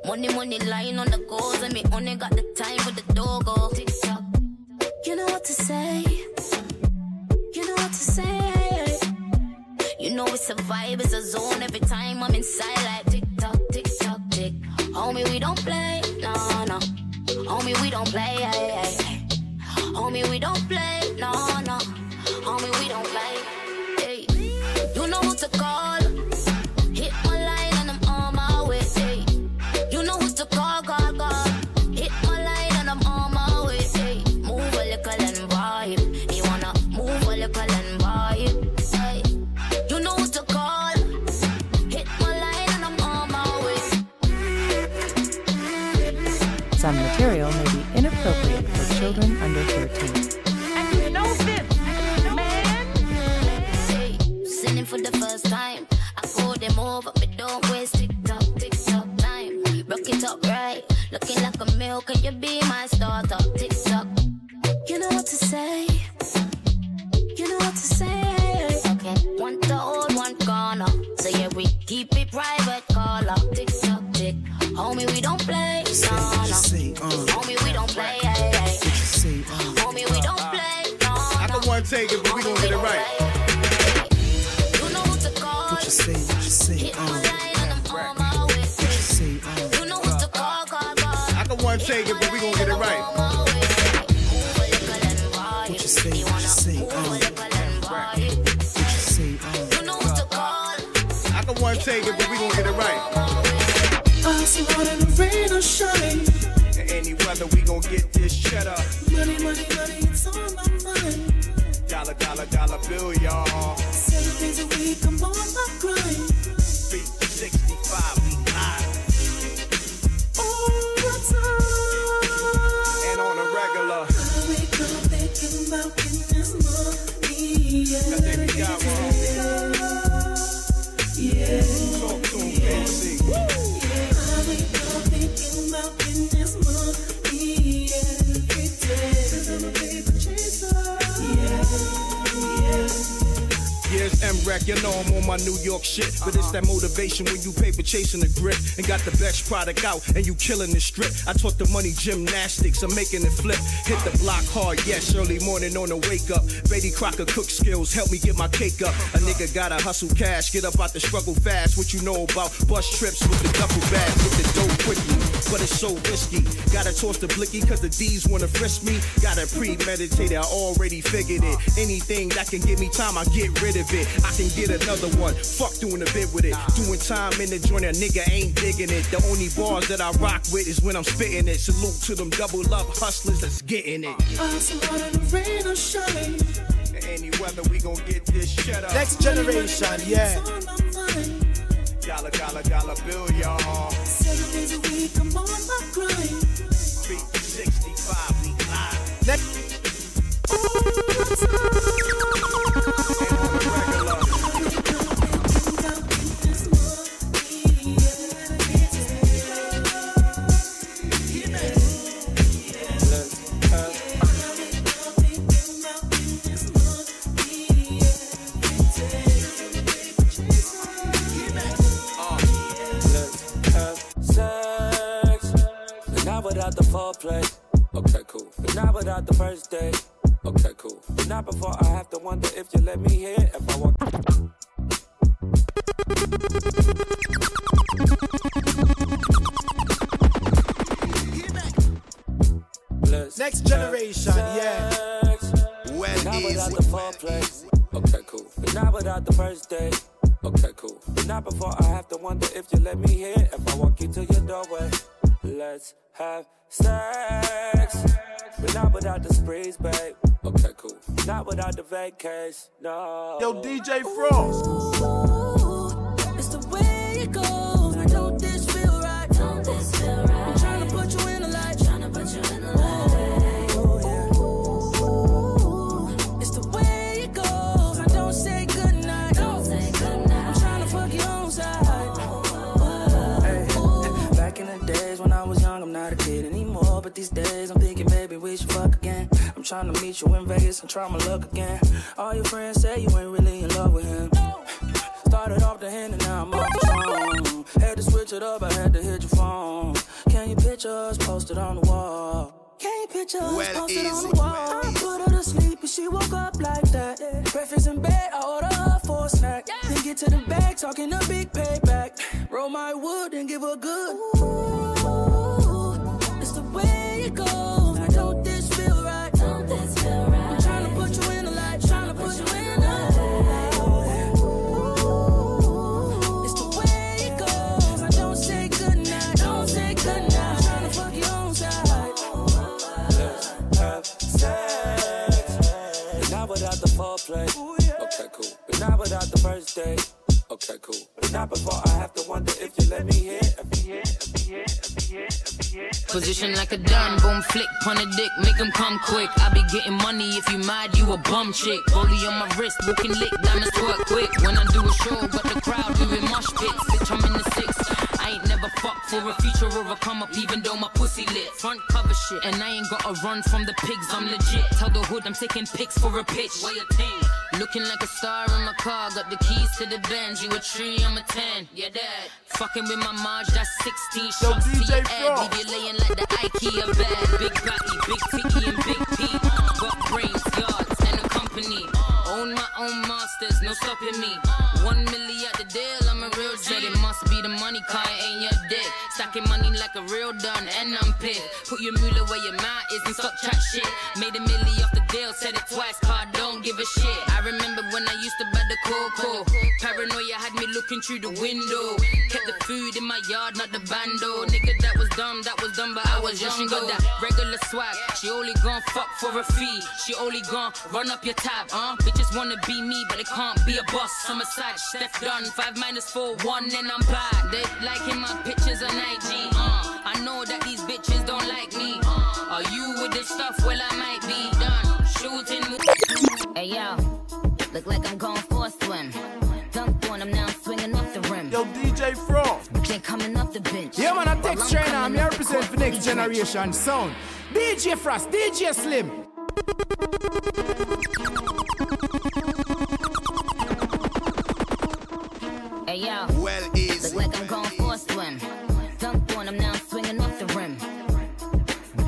Money, money lying on the goals, and me only got the time for the dogo. Tick tock. You know what to say. You know what to say. You know it's a vibe, it's a zone. Every time I'm inside, like tick tock, tick tock, tick. Homie, we don't play, no, no. Homie, we don't play, ay, ay, ay. Homie, we don't play, no, no. I see out in the rain or shine. In any weather, we gon' get this cheddar. Money, money, money, it's on my mind. Dollar, dollar, dollar bill, y'all. M-Rec, you know I'm on my New York shit. But it's that motivation when you paper chasing the grip and got the best product out and you killing the strip. I taught the money gymnastics, I'm making it flip. Hit the block hard, yes, early morning on the wake up. Betty Crocker cook skills, help me get my cake up. A nigga gotta hustle cash, get up out the struggle fast. What you know about bus trips with the duffel bag, with the dough quickly. But it's so risky. Gotta toss the blicky cause the D's wanna frisk me. Gotta premeditate, I already figured it. Anything that can give me time, I get rid of it. I can get another one. Fuck doing a bit with it. Doing time in the joint, a nigga ain't digging it. The only bars that I rock with is when I'm spitting it. Salute to them double up hustlers that's getting it. I see the rain or shine. Any weather, we gon' get this shut up. Next generation, yeah. Dollar, dollar, dollar bill, y'all. Seven days a week, I'm on my grind. Beat 65, we live. sex, anymore. But these days, I'm thinking maybe we should fuck again. I'm trying to meet you in Vegas and try my luck again. All your friends say you ain't really in love with him. Started off the hand and now I'm off the phone. Had to switch it up, I had to hit your phone. Can you picture us posted on the wall? Can you picture us Well, posted on easy. the wall? I put her to sleep and she woke up like that. Yeah. Breakfast in bed, I order her for a snack. Then get to the bag, talking a big payback. Roll my wood and give her good. It's Position like a done, boom, flick, pon a dick, make him come quick. I be getting money if you mad, you a bum chick. Rollie on my wrist, booking lick, diamonds twerk quick. When I do a show, got the crowd doing mosh pits. Bitch, I'm in the six. I ain't never fucked for a future or a come up, even though my pussy lit. Front cover shit, and I ain't gotta run from the pigs, I'm legit. Tell the hood I'm taking pics for a pitch. What you think? Looking like a star in my car, got the keys to the Benz. You a tree, I'm a 10. Yeah, dad. Fucking with my Marge, that's 16 shots to your head. Leave you laying like the IKEA bed. Big body, big ticky, and big P. Got brains, yards, and a company. Own my own monsters, no stopping me. One milli at the deal, I'm a real J. It must be the money, car ain't your dick. Stacking money like a real done, and I'm pissed. Put your moolah where your mouth is and stop chat shit. Made a milli off the deal, said it twice, car don't give a shit. Cocoa. Paranoia had me looking through the window. Kept the food in my yard, not the bando. Nigga, that was dumb, that was dumb, but I was young. She got that regular swag. She only gon' fuck for a fee. She only gon' run up your tab, uh. Bitches wanna be me, but they can't be a boss. I'm a side, Steph done. Five minus four, one, and I'm bad. They liking my pictures on IG, uh. I know that these bitches don't like me. Uh. Are you with this stuff? Well, I might be done. Shooting. Hey yo, look like I'm going for a swim. Dunked on him now, I'm now swinging off the rim. Yo, DJ Fross. Can't coming off the bench. Yeah, man, I text trainer. I'm here represent for next generation sound. DJ Fross, DJ Slim. Hey yo, well easy. look like I'm going for a swim. Dunked on him now, I'm swinging off the rim.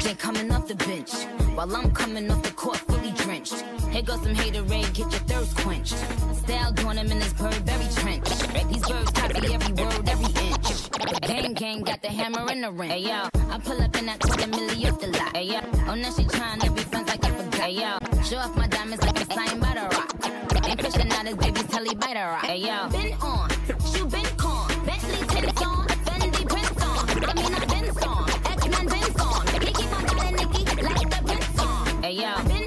Can't coming off the bench. While I'm coming off the court drenched. Here goes some haterade, get your thirst quenched. Style doing him in this Burberry trench. These birds copy every word, every inch. Gang gang got the hammer in the ring. Hey yo, I pull up in that quarter milli off the lot. Hey yo, oh now she trying to be friends like I forgot. Hey yo, show off my diamonds like I'm signed by the rock. Ain't fishing out his baby's telly by the rock. Hey yo, been on, shoe been con, Bentley tints on, on. Mean I been on, on. Keep on calling Nikki like the on. Hey yo,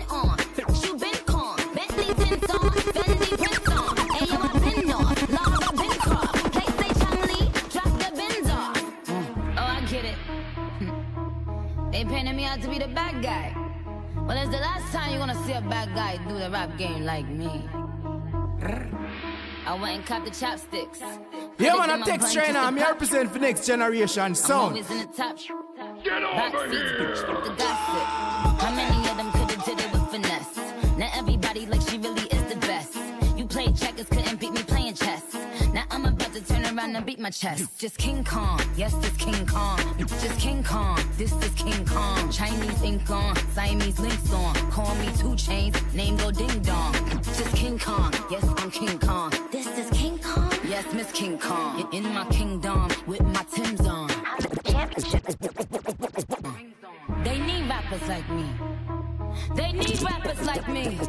They painted me out to be the bad guy. Well, it's the last time you're gonna see a bad guy do the rap game like me. I went and caught the chopsticks. Yeah, man, I text trainer. I'm here represent for next generation I'm sound. the top. Get over here. The. Around and beat my chest. Just King Kong, yes, this King Kong. Just King Kong, this is King Kong. Chinese ink on, Siamese links on. Call me 2 Chainz, name go ding dong. Just King Kong, yes, I'm King Kong. This is King Kong, yes, Miss King Kong. In my kingdom with my Tim's on. They need rappers like me. They need rappers like me.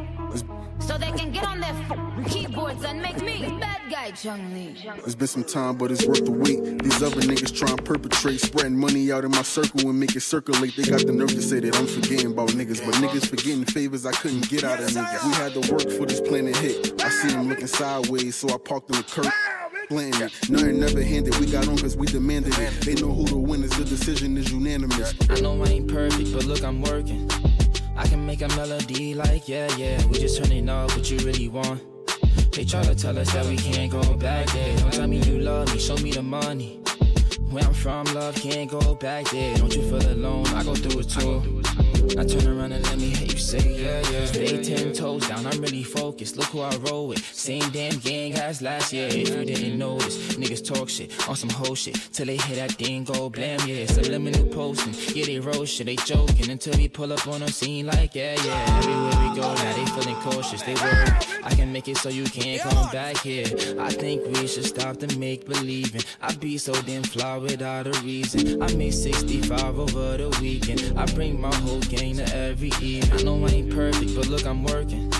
So they can get on their f- keyboards and make me the bad guy, Chun-Li. It's been some time, but it's worth the wait. These other niggas try and perpetrate, spreading money out in my circle and make it circulate. They got the nerve to say that I'm forgetting about niggas, but niggas forgetting favors I couldn't get out of niggas. We had to work for this planet hit. I see them looking sideways, so I parked in the curb. Planting it. Nothing never handed. We got on cause we demanded it. They know who the winners. The decision is unanimous. I know I ain't perfect, but look, I'm working. I can make a melody like, yeah, yeah. We just turning up what you really want. They try to tell us that we can't go back there. Don't tell me you love me, show me the money. Where I'm from, love can't go back there. Don't you feel alone? I go through it too. Now turn around and let me hear you say, yeah, yeah. Stay ten toes down, I'm really focused. Look who I roll with. Same damn gang as last year. If you didn't notice, niggas talk shit on some whole shit till they hear that thing go blam, yeah. Subliminal posting, yeah, they roll shit, they joking until we pull up on them scene like, yeah, yeah. Everywhere we go, now they feeling cautious, they worry. I can make it so you can't come back here. I think we should stop the make believing. I be so damn fly without a reason. I made 65 over the weekend. I bring my whole gang to every evening. I know I ain't perfect, but look, I'm working.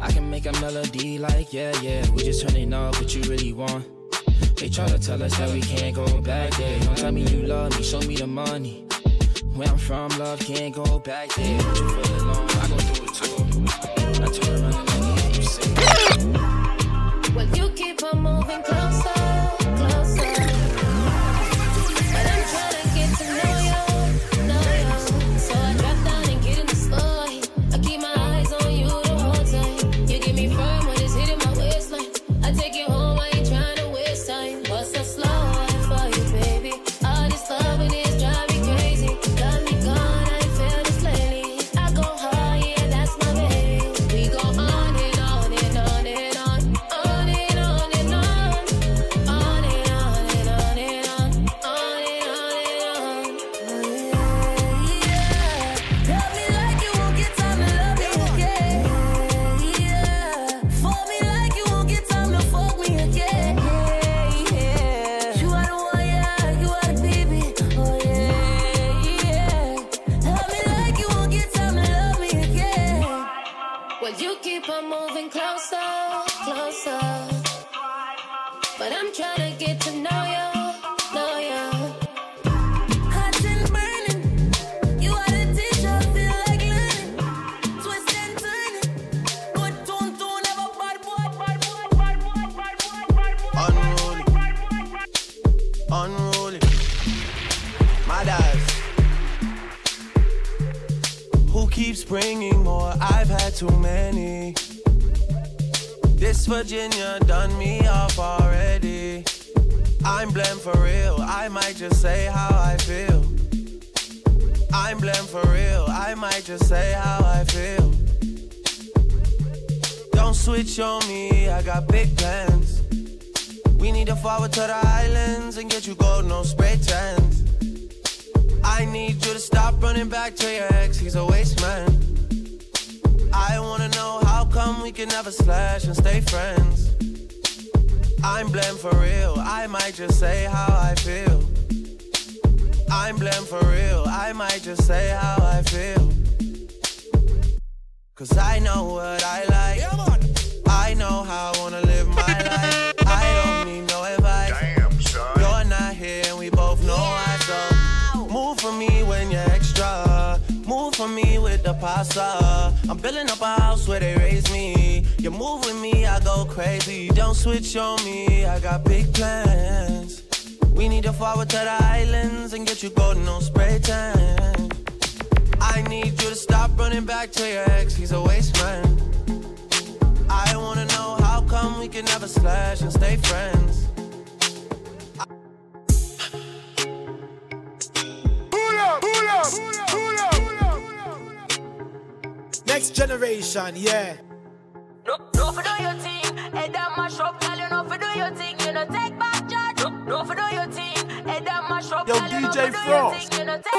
I can make a melody like, yeah, yeah. We just turning off what you really want. They try to tell us that we can't go back there. Don't tell me you love me, show me the money. Where I'm from, love can't go back there. Don't you feel alone? I go through it too. I turn around and you say. Well, you keep on moving closer. To your ex, he's a waste man. I wanna know how come we can never slash and stay friends. Pull up, pull up, pull up. Next generation, yeah. No, no for do your thing. Head down mash up, girl. You know for do your thing. You know take back charge. No, no for do your thing. Head down mash up, Yo, girl. You know DJ for do your Fross.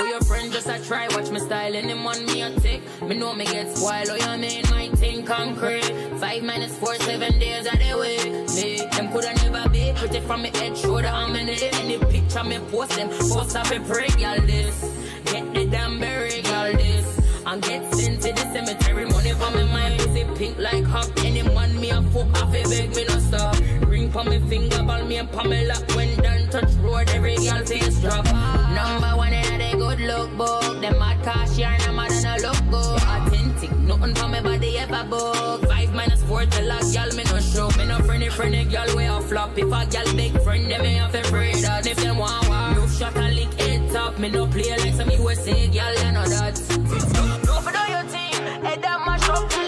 Oh, your friend just a try, watch me style and him on me a tick. Me know me get spoiled, oh, you mean my thing concrete. Five minus four, seven days of the week. Me, them coulda never be pretty from me head, shoulder, how many Any picture me post them, post up a pray, y'all this. Get the damn berry, y'all this. And get sent to the cemetery, money for me is it pink like hawk. Any man me a fuck off, a beg me no stop. Ring for me finger, ball me and Pamela. When done touch road, every girl face drop. Number one in a good look book. Them mad cash here, no mad and a look good. Authentic, nothing for me body ever book. Five minus four till a girl me no show. Me no friendly friendly girl way a flop. If a girl big friend, them me have to pray that. If them want war, no shot a lick it up. Me no play like some USA girl, you know that. No for do your thing. Head eh, down mash up,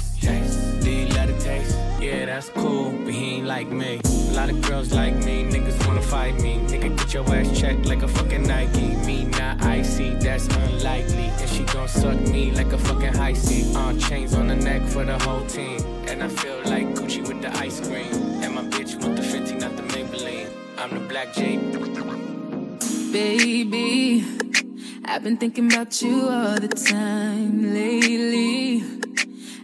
taste. Do you taste? Yeah, that's cool, but he ain't like me. A lot of girls like me, niggas wanna fight me. Nigga, get your ass checked like a fucking Nike. Me not icy, that's unlikely. And she gon' suck me like a fucking high C. On uh, chains on the neck for the whole team. And I feel like Gucci with the ice cream. And my bitch want the 50, not the Maybelline. I'm the black J. Baby, I've been thinking about you all the time lately.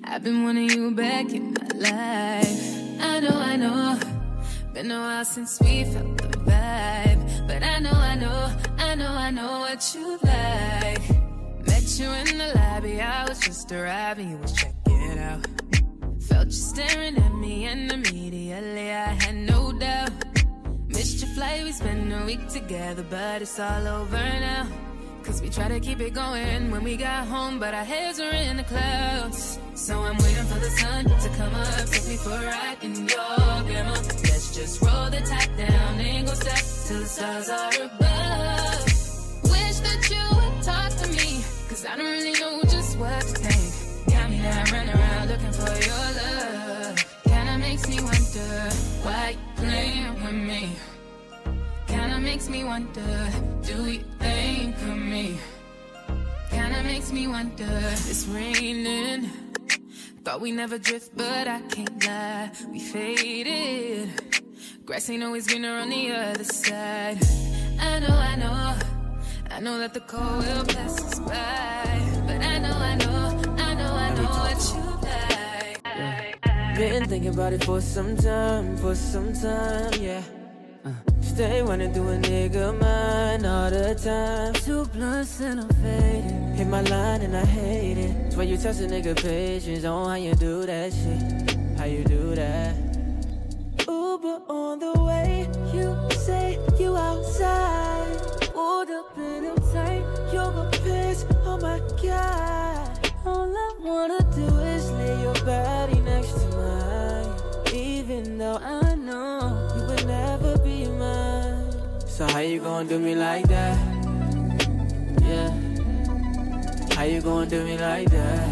I've been wanting you back in my life. I know, I know. Been a while since we felt the vibe. But I know, I know, I know, I know what you like. Met you in the lobby, I was just arriving, you was checking out. Felt you staring at me, and immediately I had no doubt. Missed your flight, we spent a week together, but it's all over now. Cause we try to keep it going when we got home, but our heads are in the clouds. So I'm waiting for the sun to come up, take me for a ride in your grandma. Let's just roll the top down, and go stop till the stars are above. Wish that you would talk to me, cause I don't really know just what to think. Got me now running around looking for your love. Kinda makes me wonder why you playing with me. Kinda makes me wonder, do you think of me? Kinda makes me wonder, it's raining. Thought we never drift, but I can't lie, we faded. Grass ain't always greener on the other side. I know, I know, I know that the cold will pass us by. But I know, I know, I know, I know what you like. Been thinking about it for some time, for some time, yeah. Uh, stay running through a nigga mind all the time. Two blunts and I'm fading. Hit my line and I hate it. Swear you test a nigga patience on how you do that shit. How you do that? Uber on the way. You say you outside. Pulled up in a tight yoga pants. Oh my god. All I wanna do is lay your body next to mine. Even though I know never be mine. So how you gonna do me like that? Yeah. How you gonna do me like that?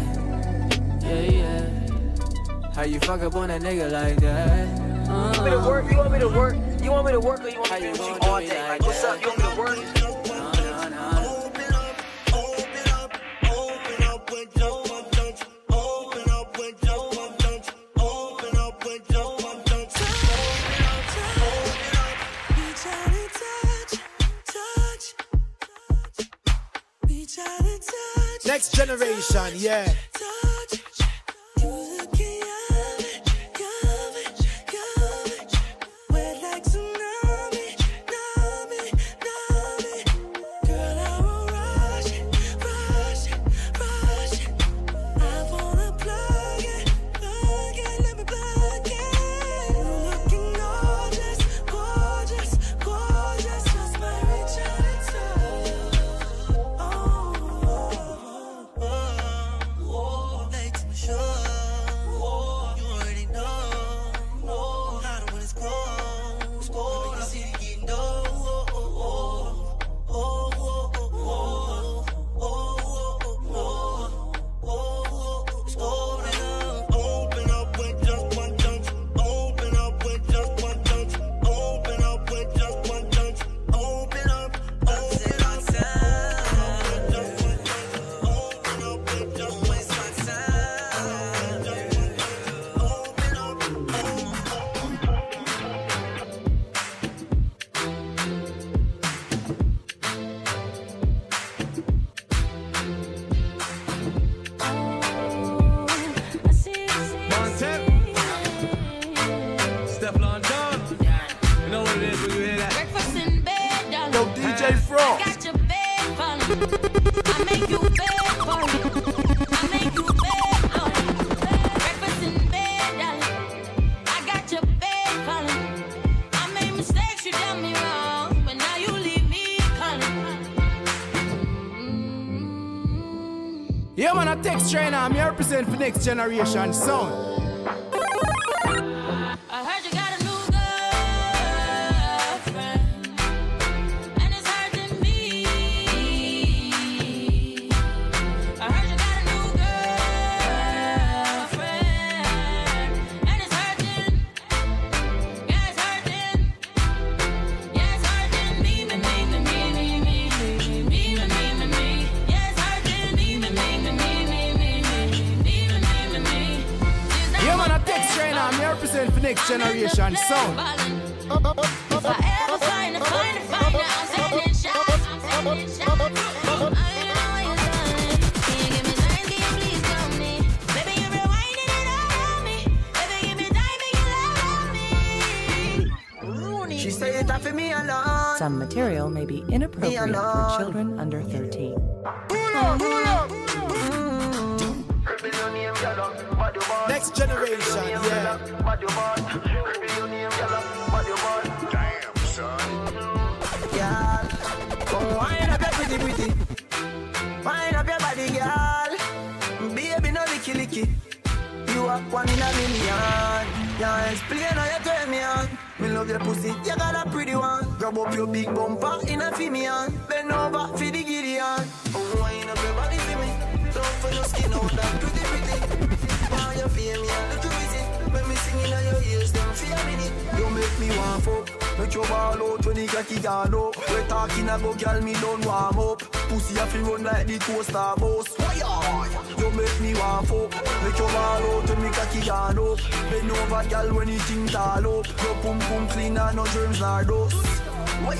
Yeah, yeah. How you fuck up on a nigga like that? You want me to work? You want me to work? You want me to work or you want me to do what you all day? Like, what's up? You want me to work? Next generation, yeah. Represent for next generation sound. Some material may be inappropriate for children under 13. Next generation, yeah. One in a million. Can't explain how you turn me on. Me love your pussy, you got a pretty one. Grab up your big bumper in a Fimian. Bend over for the Gideon. Oh, wind up your body for me. Love for your skin out that pretty pretty. Why you feel me and look visit? When me singing on your ears, feel a minute. You make me want fuck. Make your ball out when the cocky gone up. We talking about girl, me don't warm up. Pussy a fi run like the coaster bus. You make me want fuck. Make your ball out when the cocky gone up. Bend over, girl, when the thing tall up. Your pum pum clean and no germs nor dust. Why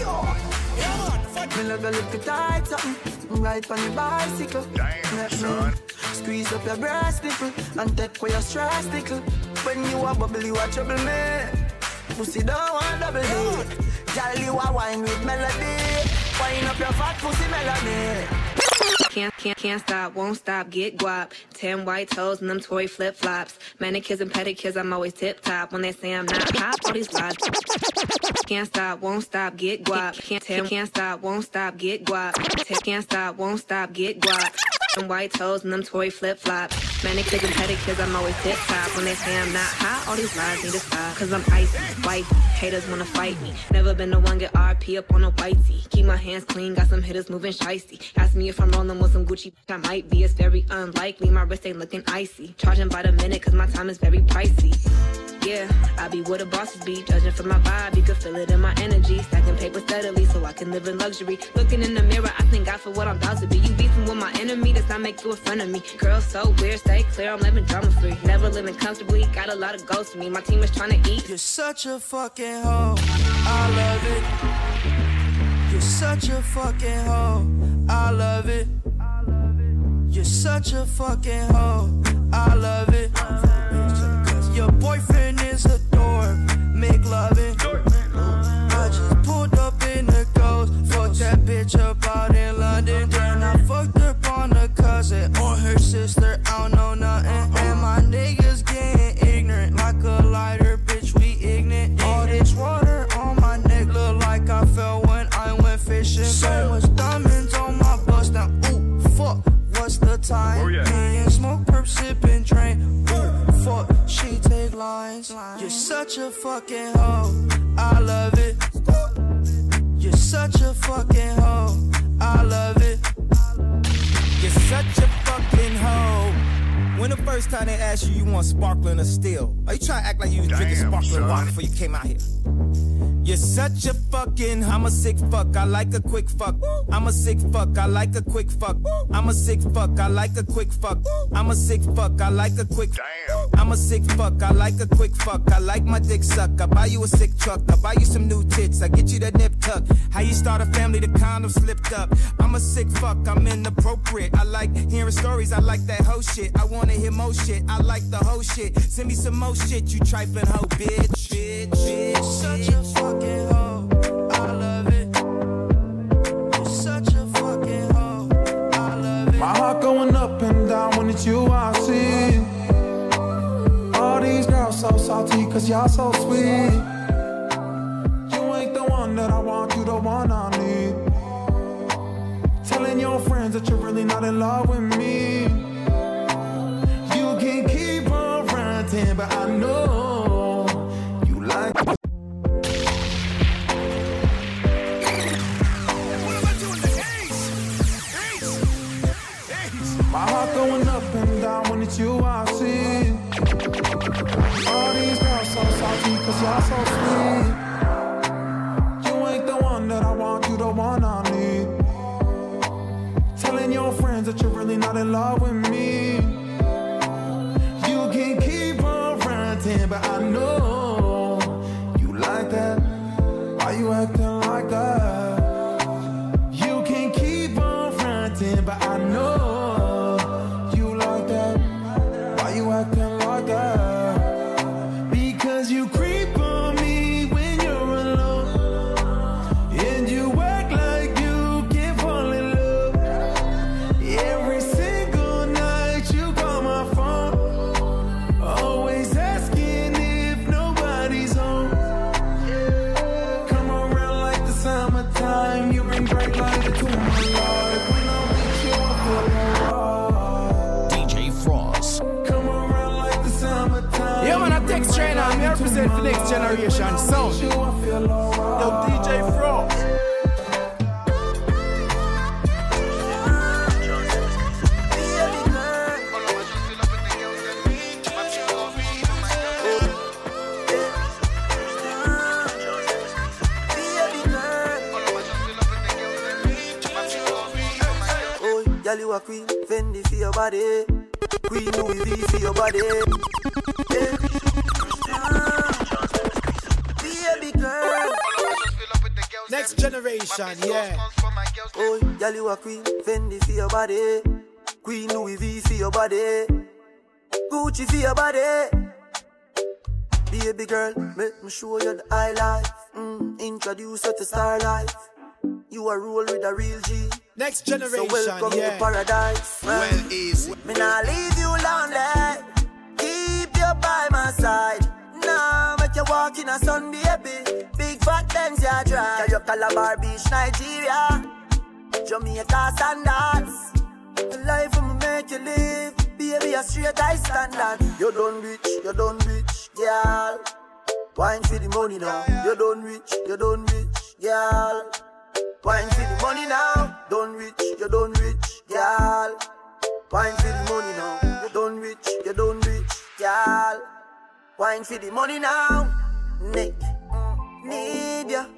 Me love a little tight something. Ride on the bicycle. Damn, son. Squeeze up your breast nipple and take away your stress tickle. When you are bubble, you are trouble me. Pussy don't want double D. Girl, you a wine with melody. Up your fat pussy melody. Can't, can't, can't stop, won't stop, get guap. Ten white toes and them toy flip flops. Manicures and pedicures, I'm always tip top. When they say I'm not hot, all these lies. Can't stop, won't stop, get guap. Can't, can't, can't stop, won't stop, get guap. Can't stop, won't stop, get guap. Them white toes and them toy flip flops. Manicures and pedicures, I'm always tip top. When they say I'm not hot, all these lies need to stop. Cause I'm icy, white. Haters wanna fight me. Never been the one get RP up on a whitey. Keep my hands clean, got some hitters moving shicey. Ask me if I'm rolling with some Gucci, I might be. It's very unlikely. My wrist ain't looking icy. Charging by the minute, cause my time is very pricey. Yeah, I be where the bosses be. Judging from my vibe, you can feel it in my energy. Stacking paper steadily so I can live in luxury. Looking in the mirror, I thank God for what I'm about to be. You beefing with my enemy, not make you a friend of me. Girl, so weird, stay clear, I'm living drama free. Never living comfortably, got a lot of goals to me. My team is trying to eat. You're such a fucking hoe. I love it. You're such a fucking hoe. I love it. You're such a fucking hoe. I love it. Your boyfriend is a dork. Make loving. Fucking hoe. I love it. You're such a fucking hoe. I love it. You're such a fucking hoe. When the first time they asked you, you want sparkling or still? Are you trying to act like you was drinking Damn, sparkling son. water before you came out here? You're such a fucking, I'm a sick fuck, I like a quick fuck. I'm a sick fuck, I like a quick fuck. I'm a sick fuck, I like a quick fuck. I'm a sick fuck, I like a quick I'm a sick fuck, I like a quick fuck. I like my dick suck. I buy you a sick truck, I buy you some new tits. I get you that nip tuck. How you start a family, the condom slipped up. I'm a sick fuck, I'm inappropriate. I like hearing stories, I like that whole shit. I wanna hear more shit, I like the whole shit. Send me some more shit, you trifling hoe, bitch. Bitch, bitch. Such a fucking hoe. I love it. You're such a fucking hoe. I love it. My heart going up and down when it's you I see. So salty cause y'all so sweet. You ain't the one that I want, you the one I need. Telling your friends that you're really not in love with me. You can keep on ranting, but I know cause y'all so sweet. You ain't the one that I want, you the one I need. Telling your friends that you're really not in love with me. You can keep on ranting, but I know girl, you a queen, Fendi for your body, Queen Louis V for your body, Gucci for your body. Baby girl, make me show you the high life. Mm, introduce you to star life. You are roll with a real G. Next generation, So welcome yeah. to paradise. Well, easy. Me nah leave you lonely. Keep you by my side. Nah, make you walk in a sun, baby. Big fat Benz you drive. Carry up Calabar Beach, Nigeria. Jamaica standards. The life I'ma make you live. Baby, a straight high standard. You done rich, you done rich, girl. Wine for the money now. You done rich, you done rich, girl. Wine for the money now. Done rich, you done rich, girl. Wine for the money now. You done rich, you done rich, girl. Wine for the money now. Nick, need ya.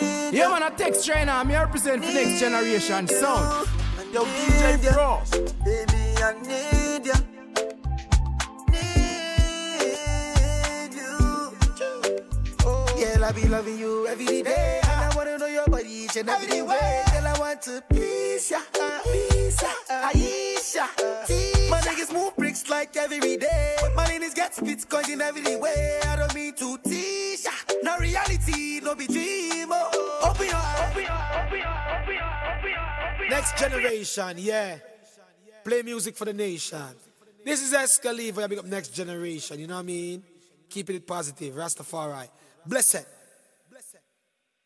Need Yeah, man, a text trainer. I'm here represent for next generation sound. Yo, DJ Fross. Baby, I need ya. Need you. Oh. Girl, I be loving you every day. And I wanna know your body each and every way. Girl, I want to please ya, please ya, uh, Aisha. Uh, uh. My niggas move bricks like every day. My niggas get coins in every way. I don't mean to ya. No reality, no be dream. Oh, open your eyes. Next generation, yeah. Play music for the nation. This is Escaliva, I big up next generation, you know what I mean? Keeping it positive, Rastafari. Blessed.